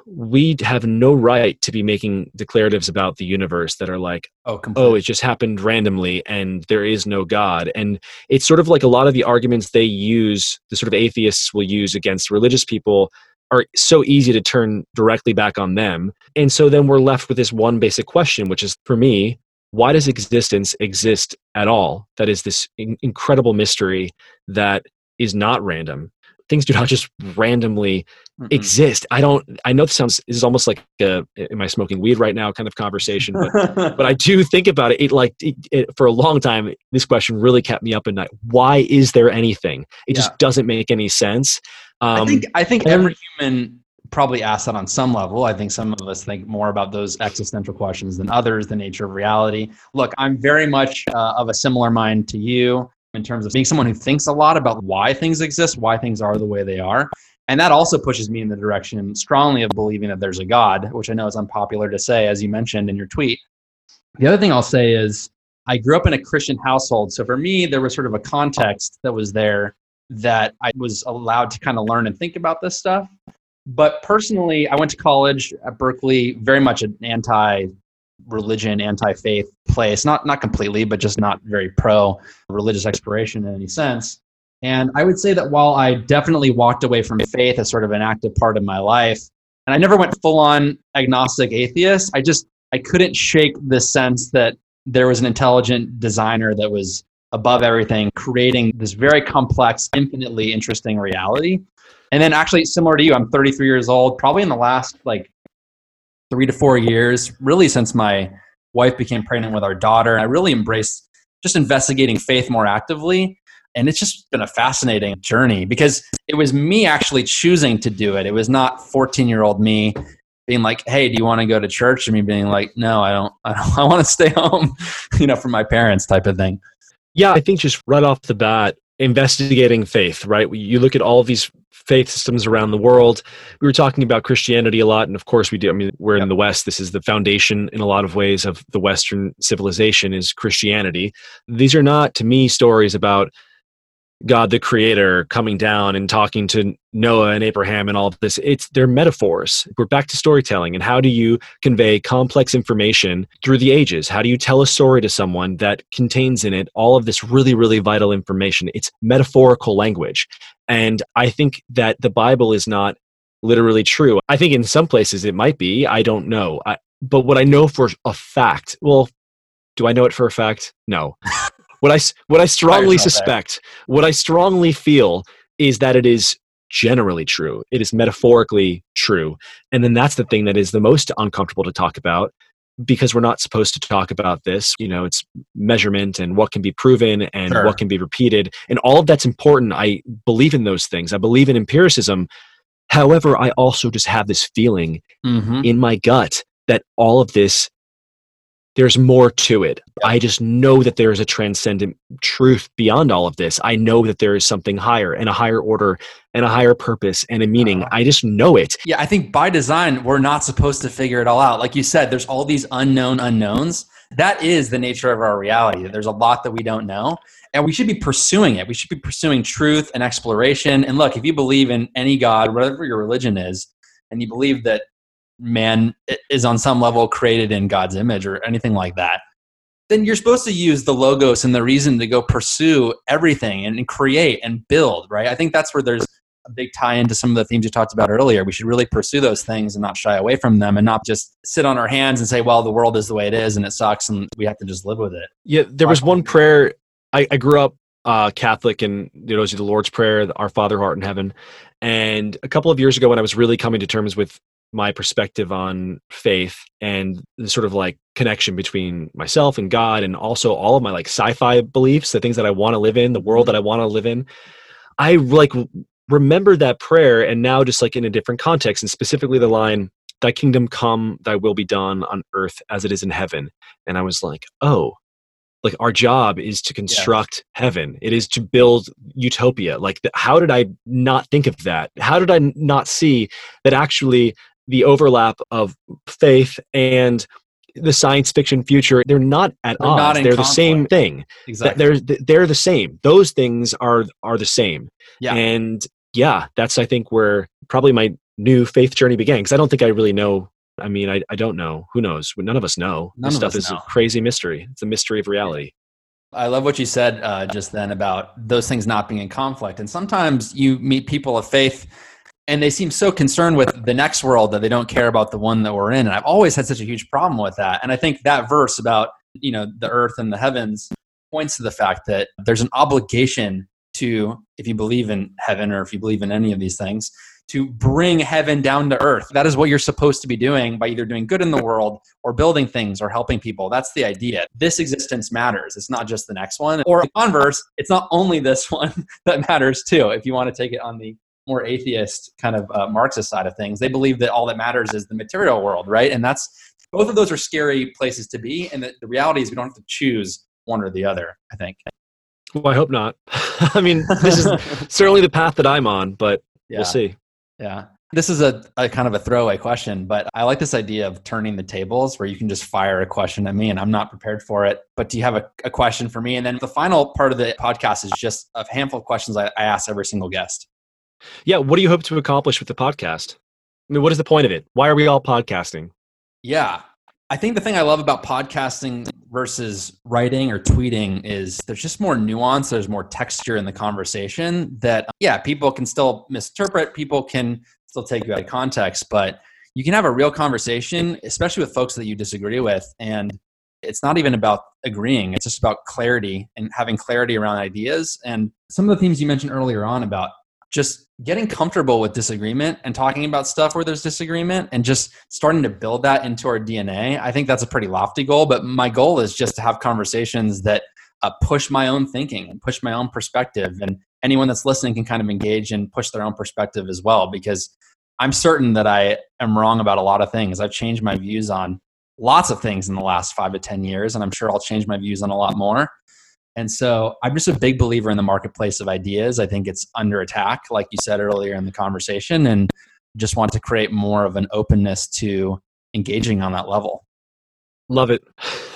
we have no right to be making declaratives about the universe that are like oh, oh completely. oh it just happened randomly and there is no god. And it's sort of like a lot of the arguments they use the sort of atheists will use against religious people are so easy to turn directly back on them. And so then we're left with this one basic question which is for me why does existence exist at all? That is this in- incredible mystery that is not random. Things do not just randomly mm exist. I don't. I know this sounds this is almost like a am I smoking weed right now kind of conversation, but but I do think about it. It like it, it, for a long time, this question really kept me up at night. Why is there anything? It yeah. just doesn't make any sense. Um, I think I think every human probably asks that on some level. I think some of us think more about those existential questions than others, the nature of reality. Look, I'm very much uh, of a similar mind to you in terms of being someone who thinks a lot about why things exist, why things are the way they are. And that also pushes me in the direction strongly of believing that there's a God, which I know is unpopular to say, as you mentioned in your tweet. The other thing I'll say is I grew up in a Christian household. So for me, there was sort of a context that was there that I was allowed to kind of learn and think about this stuff. But personally, I went to college at Berkeley, very much an anti religion, anti-faith place. Not not completely, but just not very pro religious exploration in any sense. And I would say that while I definitely walked away from faith as sort of an active part of my life, and I never went full on agnostic atheist, I just I couldn't shake the sense that there was an intelligent designer that was above everything, creating this very complex, infinitely interesting reality. And then actually similar to you, I'm 33 years old, probably in the last like three to four years, really since my wife became pregnant with our daughter. I really embraced just investigating faith more actively. And it's just been a fascinating journey because it was me actually choosing to do it. It was not 14 year old me being like, "Hey, do you want to go to church?" and me being like, "No, I don't. I, don't, I want to stay home," you know, from my parents, type of thing. Yeah, I think just right off the bat, investigating faith, right? You look at all these faith systems around the world. We were talking about Christianity a lot, and of course we do. I mean, we're yep. in the West. This is the foundation in a lot of ways of the Western civilization is Christianity. These are not, to me, stories about God the creator coming down and talking to Noah and Abraham and all of this. It's they're metaphors. We're back to storytelling and how do you convey complex information through the ages? How do you tell a story to someone that contains in it all of this really really vital information? It's metaphorical language. And I think that the Bible is not literally true. I think in some places it might be. I don't know. I, but what I know for a fact, well, do I know it for a fact? No. what I what I strongly suspect, what I strongly feel is that it is generally true. It is metaphorically true. And then that's the thing that is the most uncomfortable to talk about because we're not supposed to talk about this. You know, it's measurement and what can be proven and Sure. what can be repeated. And all of that's important. I believe in those things. I believe in empiricism. However, I also just have this feeling Mm-hmm. in my gut that all of this there's more to it. I just know that there is a transcendent truth beyond all of this. I know that there is something higher and a higher order and a higher purpose and a meaning. Uh-huh. I just know it. Yeah, I think by design, we're not supposed to figure it all out. Like you said, there's all these unknown unknowns. That is the nature of our reality. There's a lot that we don't know, and we should be pursuing it. We should be pursuing truth and exploration. And look, if you believe in any God, whatever your religion is, and you believe that man is on some level created in God's image or anything like that, then you're supposed to use the logos and the reason to go pursue everything and, create and build, right? I think that's where there's a big tie into some of the themes you talked about earlier. We should really pursue those things and not shy away from them and not just sit on our hands and say, well, the world is the way it is and it sucks and we have to just live with it. Yeah, there was one prayer. I, I grew up uh, Catholic, and you know, the Lord's Prayer, Our Father, Heart in heaven. And a couple of years ago, when I was really coming to terms with my perspective on faith and the sort of like connection between myself and God, and also all of my like sci-fi beliefs, the things that I want to live in, the world mm-hmm. that I want to live in, I like remembered that prayer, and now just like in a different context, and specifically the line, "Thy kingdom come, Thy will be done on earth as it is in heaven." And I was like, oh like our job is to construct heaven. It is to build utopia. Like th- how did i not think of that? How did i not see that actually the overlap of faith and the science fiction future they're not at They're odds. not they're the same thing. Exactly. they're they're the same. Those things are are the same. Yeah. and yeah that's i think where probably my new faith journey began because i don't think i really know i mean I, I don't know. Who knows? None of us know. None this stuff is know. a crazy mystery. It's a mystery of reality. I love what you said uh, just then about those things not being in conflict. And sometimes you meet people of faith and they seem so concerned with the next world that they don't care about the one that we're in. And I've always had such a huge problem with that. And I think that verse about, you know, the earth and the heavens points to the fact that there's an obligation to, if you believe in heaven or if you believe in any of these things, to bring heaven down to earth. That is what you're supposed to be doing by either doing good in the world or building things or helping people. That's the idea. This existence matters. It's not just the next one. Or converse, it's not only this one that matters too. If you want to take it on the more atheist kind of uh, Marxist side of things, they believe that all that matters is the material world, right? And that's both of those are scary places to be. And the, the reality is we don't have to choose one or the other, I think. well i hope not i mean this is certainly the path that i'm on but Yeah. we'll see Yeah. This is a, a kind of a throwaway question, but I like this idea of turning the tables where you can just fire a question at me and I'm not prepared for it. But do you have a, a question for me? And then the final part of the podcast is just a handful of questions I, I ask every single guest. Yeah what do you hope to accomplish with the podcast i mean what is the point of it why are we all podcasting Yeah. I think the thing I love about podcasting versus writing or tweeting is there's just more nuance, there's more texture in the conversation that, um, yeah, people can still misinterpret, people can still take you out of context, but you can have a real conversation, especially with folks that you disagree with. And it's not even about agreeing, it's just about clarity and having clarity around ideas. And some of the themes you mentioned earlier on about just getting comfortable with disagreement and talking about stuff where there's disagreement and just starting to build that into our DNA. I think that's a pretty lofty goal, but my goal is just to have conversations that uh, push my own thinking and push my own perspective. And anyone that's listening can kind of engage and push their own perspective as well, because I'm certain that I am wrong about a lot of things. I've changed my views on lots of things in the last five to 10 years, and I'm sure I'll change my views on a lot more. And so I'm just a big believer in the marketplace of ideas. I think it's under attack, like you said earlier in the conversation, and just want to create more of an openness to engaging on that level. love it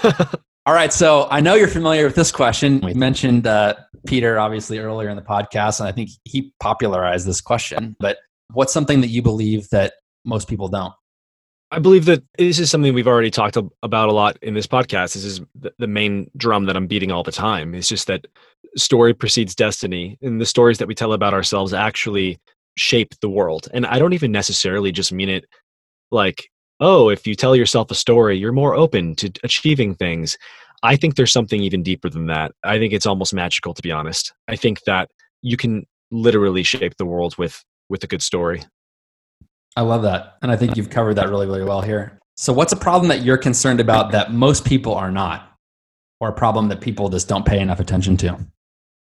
All right, so I know you're familiar with this question. We mentioned uh, Peter obviously earlier in the podcast, and I think he popularized this question. But what's something that you believe that most people don't? I believe that this is something we've already talked about a lot in this podcast. This is the- main drum that I'm beating all the time. It's just that story precedes destiny, and the stories that we tell about ourselves actually shape the world. And I don't even necessarily just mean it like, oh, if you tell yourself a story, you're more open to achieving things. I think there's something even deeper than that. I think it's almost magical to be honest. I think that you can literally shape the world with with a good story. I love that. And I think you've covered that really, really well here. So, what's a problem that you're concerned about that most people are not, or a problem that people just don't pay enough attention to?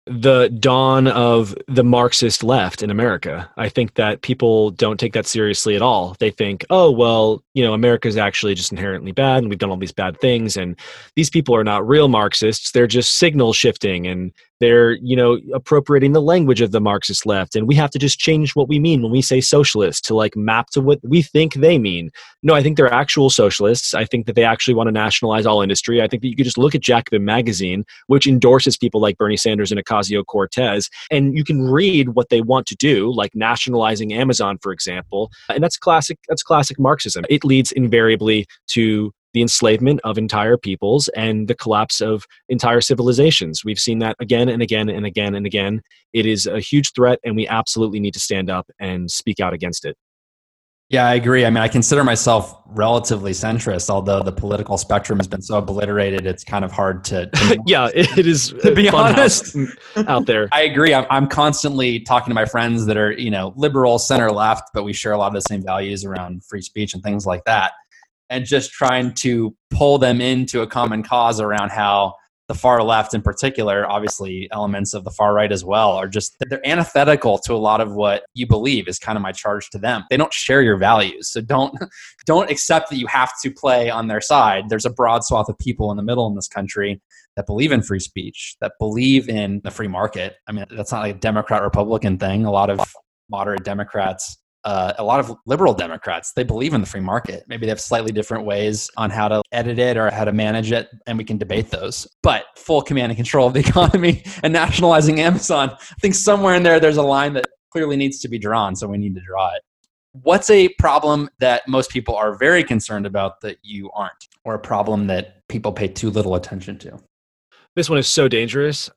the dawn of the Marxist left in America. I think that people don't take that seriously at all. They think, oh, well, you know, America is actually just inherently bad and we've done all these bad things. And these people are not real Marxists. They're just signal shifting and they're you know appropriating the language of the marxist left and we have to just change what we mean when we say socialist to like map to what we think they mean. No i think they're actual socialists. I think that they actually want to nationalize all industry. I think that you could just look at jacobin magazine which endorses people like bernie sanders and ocasio-cortez and you can read what they want to do like nationalizing amazon for example and that's classic that's classic marxism. It leads invariably to the enslavement of entire peoples and the collapse of entire civilizations. We've seen that again and again and again and again. It is a huge threat, and we absolutely need to stand up and speak out against it. Yeah, I agree. I mean, I consider myself relatively centrist, although the political spectrum has been so obliterated, it's kind of hard to. to yeah, it is. To be honest, out there, I agree. I'm, I'm constantly talking to my friends that are, you know, liberal, center left, but we share a lot of the same values around free speech and things like that and just trying to pull them into a common cause around how the far left in particular obviously elements of the far right as well are just they're antithetical to a lot of what you believe is kind of my charge to them. They don't share your values. So don't don't accept that you have to play on their side. There's a broad swath of people in the middle in this country that believe in free speech that believe in the free market. I mean that's not like a democrat republican thing. A lot of moderate democrats uh, a lot of liberal Democrats, they believe in the free market. Maybe they have slightly different ways on how to edit it or how to manage it, and we can debate those. But full command and control of the economy and nationalizing Amazon, I think somewhere in there, there's a line that clearly needs to be drawn. So we need to draw it. What's a problem that most people are very concerned about that you aren't, or a problem that people pay too little attention to? This one is so dangerous.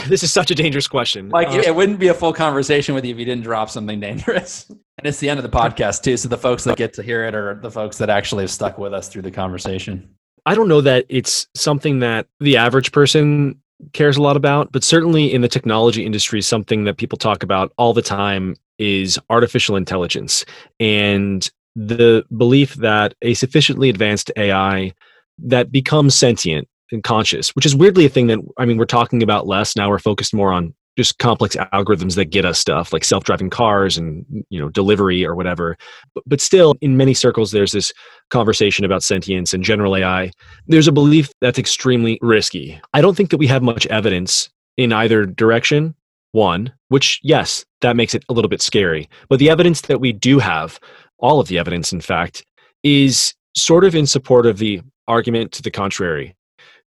This is such a dangerous question. Like, uh, it wouldn't be a full conversation with you if you didn't drop something dangerous. And it's the end of the podcast, too. So the folks that get to hear it are the folks that actually have stuck with us through the conversation. I don't know that it's something that the average person cares a lot about, but certainly in the technology industry, something that people talk about all the time is artificial intelligence and the belief that a sufficiently advanced AI that becomes sentient and conscious, which is weirdly a thing that I mean we're talking about less. Now. We're focused more on just complex algorithms that get us stuff like self-driving cars and you know delivery or whatever. But, but, still in many circles there's this conversation about sentience and general ai there's a belief that's extremely risky. I don't think that we have much evidence in either direction one which yes that makes it a little bit scary. But the evidence that we do have all of the evidence in fact is sort of in support of the argument to the contrary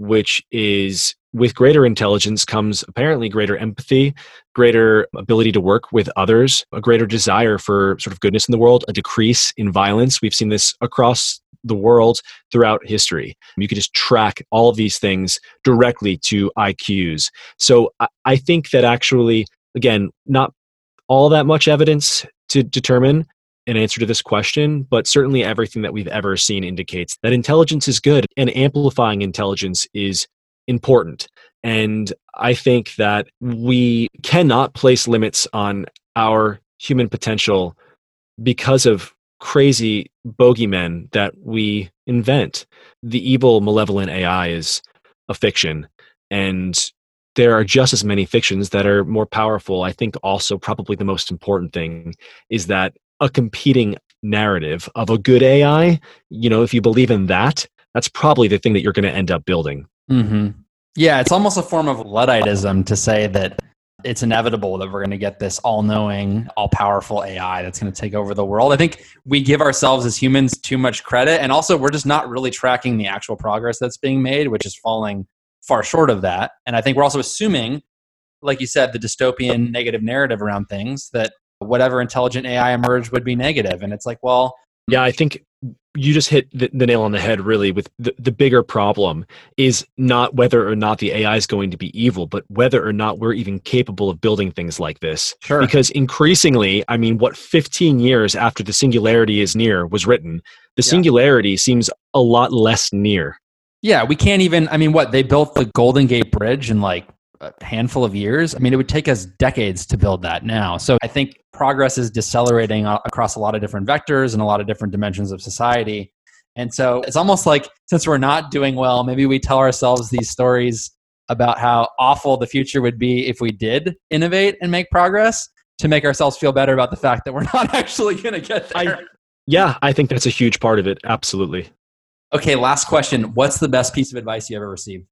which is with greater intelligence comes apparently greater empathy, greater ability to work with others, a greater desire for sort of goodness in the world, a decrease in violence. We've seen this across the world throughout history. You could just track all of these things directly to IQs. So I think that actually, again, not all that much evidence to determine an answer to this question, but certainly everything that we've ever seen indicates that intelligence is good and amplifying intelligence is important. And I think that we cannot place limits on our human potential because of crazy bogeymen that we invent. The evil, malevolent AI is a fiction. And there are just as many fictions that are more powerful. I think also, probably the most important thing is that a competing narrative of a good AI, you know, if you believe in that, that's probably the thing that you're going to end up building. Mm-hmm. Yeah, it's almost a form of Ludditism to say that it's inevitable that we're going to get this all knowing, all powerful AI that's going to take over the world. I think we give ourselves as humans too much credit. And also, we're just not really tracking the actual progress that's being made, which is falling far short of that. And I think we're also assuming, like you said, the dystopian negative narrative around things that whatever intelligent AI emerged would be negative. And it's like, well, yeah, I think you just hit the, the nail on the head really with the, the bigger problem is not whether or not the ai is going to be evil but whether or not we're even capable of building things like this Sure. because increasingly i mean what 15 years after the singularity is near was written the Yeah. singularity seems a lot less near Yeah, we can't even. I mean, what they built the Golden Gate Bridge in like a handful of years. I mean, it would take us decades to build that now. So I think progress is decelerating across a lot of different vectors and a lot of different dimensions of society. And so it's almost like since we're not doing well, maybe we tell ourselves these stories about how awful the future would be if we did innovate and make progress to make ourselves feel better about the fact that we're not actually going to get there. I, yeah i think that's a huge part of it absolutely okay, last question. What's the best piece of advice you ever received?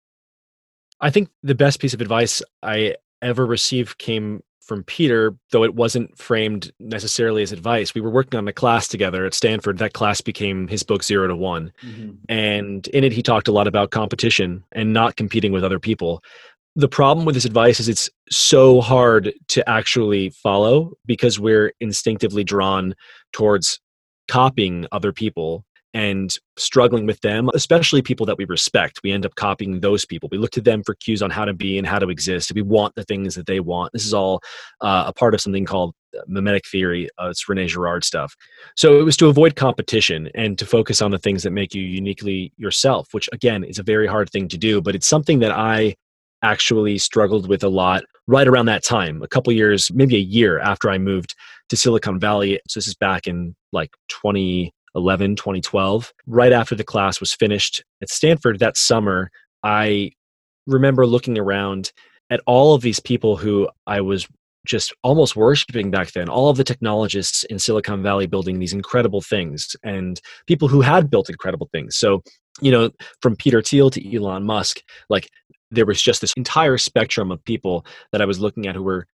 I think the best piece of advice I ever received came from Peter, though it wasn't framed necessarily as advice. We were working on a class together at Stanford. That class became his book, Zero to One. Mm-hmm. And in it, he talked a lot about competition and not competing with other people. The problem with this advice is it's so hard to actually follow because we're instinctively drawn towards copying other people and struggling with them, especially people that we respect. We end up copying those people. We look to them for cues on how to be and how to exist. We want the things that they want. This is all uh, a part of something called mimetic theory. Uh, it's Rene Girard stuff. So it was to avoid competition and to focus on the things that make you uniquely yourself, which again is a very hard thing to do, but it's something that I actually struggled with a lot right around that time, a couple years, maybe a year after I moved to Silicon Valley. So this is back in like 2011, 2012. Right after the class was finished at Stanford that summer, I remember looking around at all of these people who I was just almost worshiping back then all of the technologists in silicon valley building these incredible things and people who had built incredible things so you know from peter thiel to elon musk like there was just this entire spectrum of people that i was looking at who were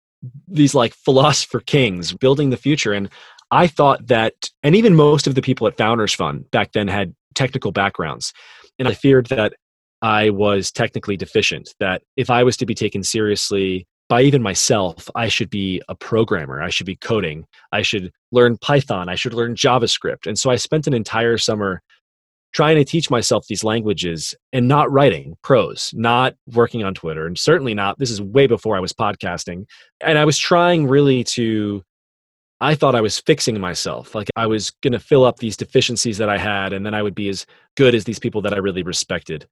these like philosopher kings building the future and i thought that and even most of the people at founders fund back then had technical backgrounds and i feared that i was technically deficient that if i was to be taken seriously by even myself, I should be a programmer. I should be coding. I should learn Python. I should learn JavaScript. And so I spent an entire summer trying to teach myself these languages and not writing prose, not working on Twitter, and certainly not. This is way before I was podcasting. And I was trying really to, I thought I was fixing myself. Like I was going to fill up these deficiencies that I had, and then I would be as good as these people that I really respected.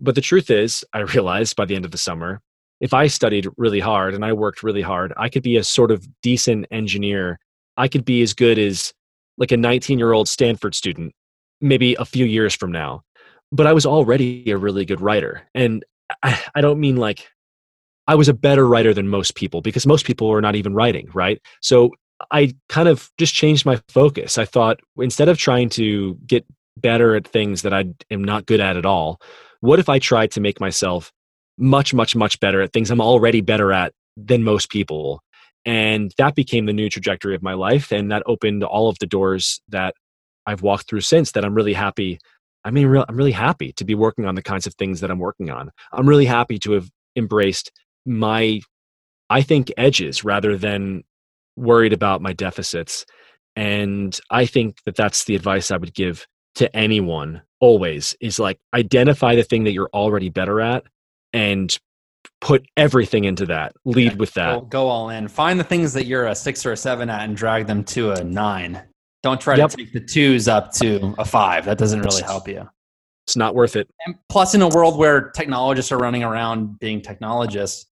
But the truth is, I realized by the end of the summer, if I studied really hard and I worked really hard, I could be a sort of decent engineer. I could be as good as like a 19 year old Stanford student, maybe a few years from now. But I was already a really good writer. And I, I don't mean like I was a better writer than most people because most people are not even writing, right? So I kind of just changed my focus. I thought instead of trying to get better at things that I am not good at at all, what if I tried to make myself much, much, much better at things I'm already better at than most people. And that became the new trajectory of my life. And that opened all of the doors that I've walked through since that I'm really happy. I mean, I'm really happy to be working on the kinds of things that I'm working on. I'm really happy to have embraced my, I think, edges rather than worried about my deficits. And I think that that's the advice I would give to anyone always is like identify the thing that you're already better at and put everything into that lead Yeah, with that Go, go all in. Find the things that you're a six or a seven at and drag them to a nine. Don't try Yep. to take the twos up to a five. That doesn't really help you. it's not worth it And plus, in a world where technologists are running around being technologists,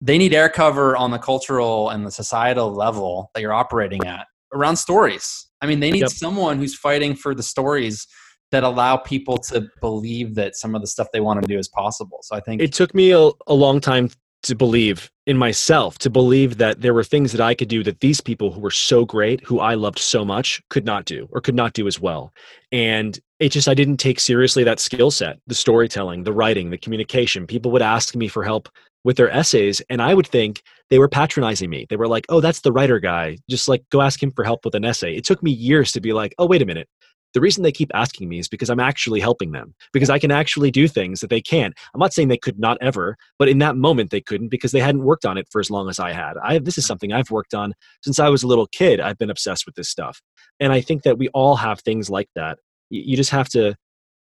they need air cover on the cultural and the societal level that you're operating at around stories. I mean, they need Yep. someone who's fighting for the stories that allow people to believe that some of the stuff they want to do is possible. So I think it took me a, a long time to believe in myself to believe that there were things that i could do that these people who were so great who i loved so much could not do or could not do as well and it just i didn't take seriously that skill set the storytelling the writing the communication people would ask me for help with their essays and i would think they were patronizing me they were like oh that's the writer guy just like go ask him for help with an essay it took me years to be like oh wait a minute the reason they keep asking me is because I'm actually helping them, because I can actually do things that they can't. I'm not saying they could not ever, but in that moment they couldn't because they hadn't worked on it for as long as I had. I, this is mm. something I've worked on since I was a little kid. I've been obsessed with this stuff. And I think that we all have things like that you, you just have to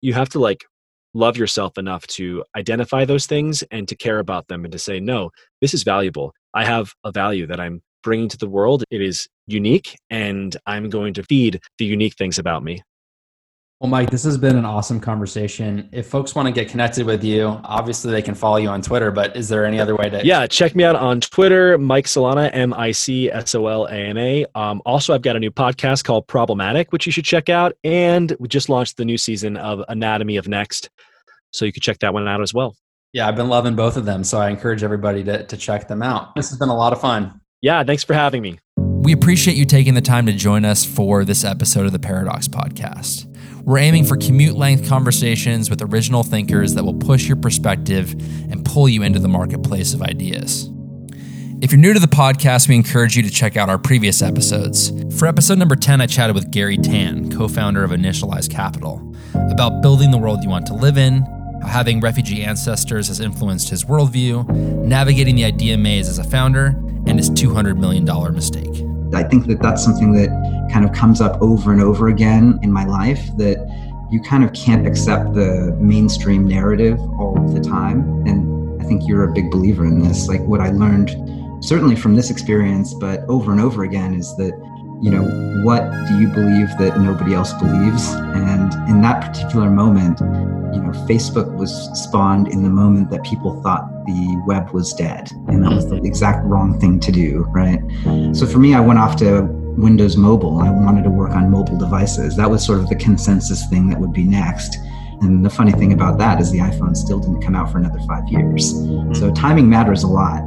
you have to like love yourself enough to identify those things and to care about them and to say no this is valuable. I have a value that i'm bringing to the world. It is unique and i'm going to feed the unique things about me well, Mike, this has been an awesome conversation. If folks want to get connected with you, obviously they can follow you on Twitter, but is there any other way to? Yeah, check me out on Twitter, Mike Solana, M I C S O L A N A. Um, also, I've got a new podcast called Problematic, which you should check out. And we just launched the new season of Anatomy of Next. So you can check that one out as well. Yeah, I've been loving both of them. So I encourage everybody to, to check them out. This has been a lot of fun. Yeah, thanks for having me. We appreciate you taking the time to join us for this episode of the Paradox Podcast. We're aiming for commute length conversations with original thinkers that will push your perspective and pull you into the marketplace of ideas. If you're new to the podcast, we encourage you to check out our previous episodes. For episode number 10, I chatted with Garry Tan, co founder of Initialized Capital, about building the world you want to live in, how having refugee ancestors has influenced his worldview, navigating the idea maze as a founder, and his $200 million mistake. I think that that's something that kind of comes up over and over again in my life that you kind of can't accept the mainstream narrative all the time. And I think you're a big believer in this. Like what I learned, certainly from this experience, but over and over again, is that, you know, what do you believe that nobody else believes? And in that particular moment, you know, Facebook was spawned in the moment that people thought the web was dead. And that was the exact wrong thing to do, right? So for me, I went off to Windows Mobile. I wanted to work on mobile devices. That was sort of the consensus thing that would be next. And the funny thing about that is the iPhone still didn't come out for another five years. So timing matters a lot.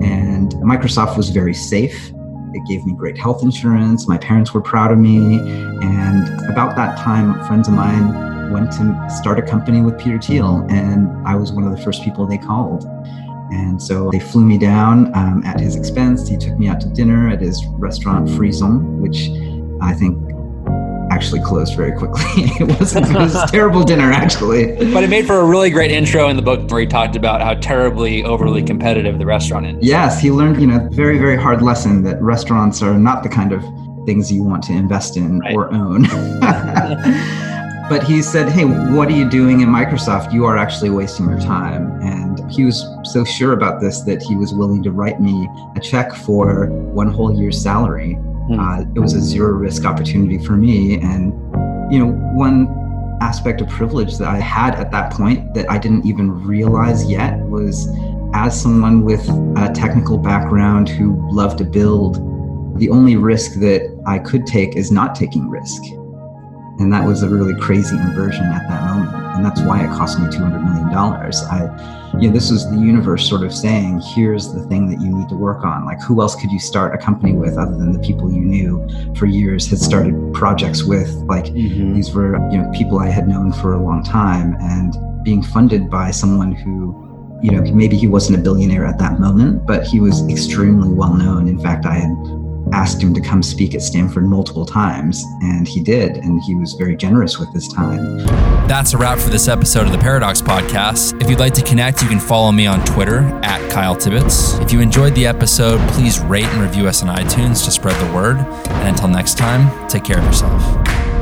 And Microsoft was very safe. It gave me great health insurance. My parents were proud of me. And about that time, friends of mine went to start a company with Peter Thiel, and I was one of the first people they called. And so they flew me down um, at his expense. He took me out to dinner at his restaurant Frisson, which I think actually closed very quickly. it, was, it was a terrible dinner, actually. But it made for a really great intro in the book where he talked about how terribly overly competitive the restaurant is. Yes, he learned, you know, very, very hard lesson that restaurants are not the kind of things you want to invest in right. or own. but he said, Hey, what are you doing in Microsoft? You are actually wasting your time. And he was so sure about this that he was willing to write me a check for one whole year's salary. Mm. Uh, it was a zero risk opportunity for me. And, you know, one aspect of privilege that I had at that point that I didn't even realize yet was as someone with a technical background who loved to build, the only risk that I could take is not taking risk. And that was a really crazy inversion at that moment. And that's why it cost me $200 million. I, you know, this was the universe sort of saying, here's the thing that you need to work on. Like, who else could you start a company with other than the people you knew for years, had started projects with? Like, mm-hmm. these were, you know, people I had known for a long time and being funded by someone who, you know, maybe he wasn't a billionaire at that moment, but he was extremely well known. In fact, I had asked him to come speak at Stanford multiple times, and he did, and he was very generous with his time. That's a wrap for this episode of the Paradox Podcast. If you'd like to connect, you can follow me on Twitter at Kyle Tibbetts. If you enjoyed the episode, please rate and review us on iTunes to spread the word. And until next time, take care of yourself.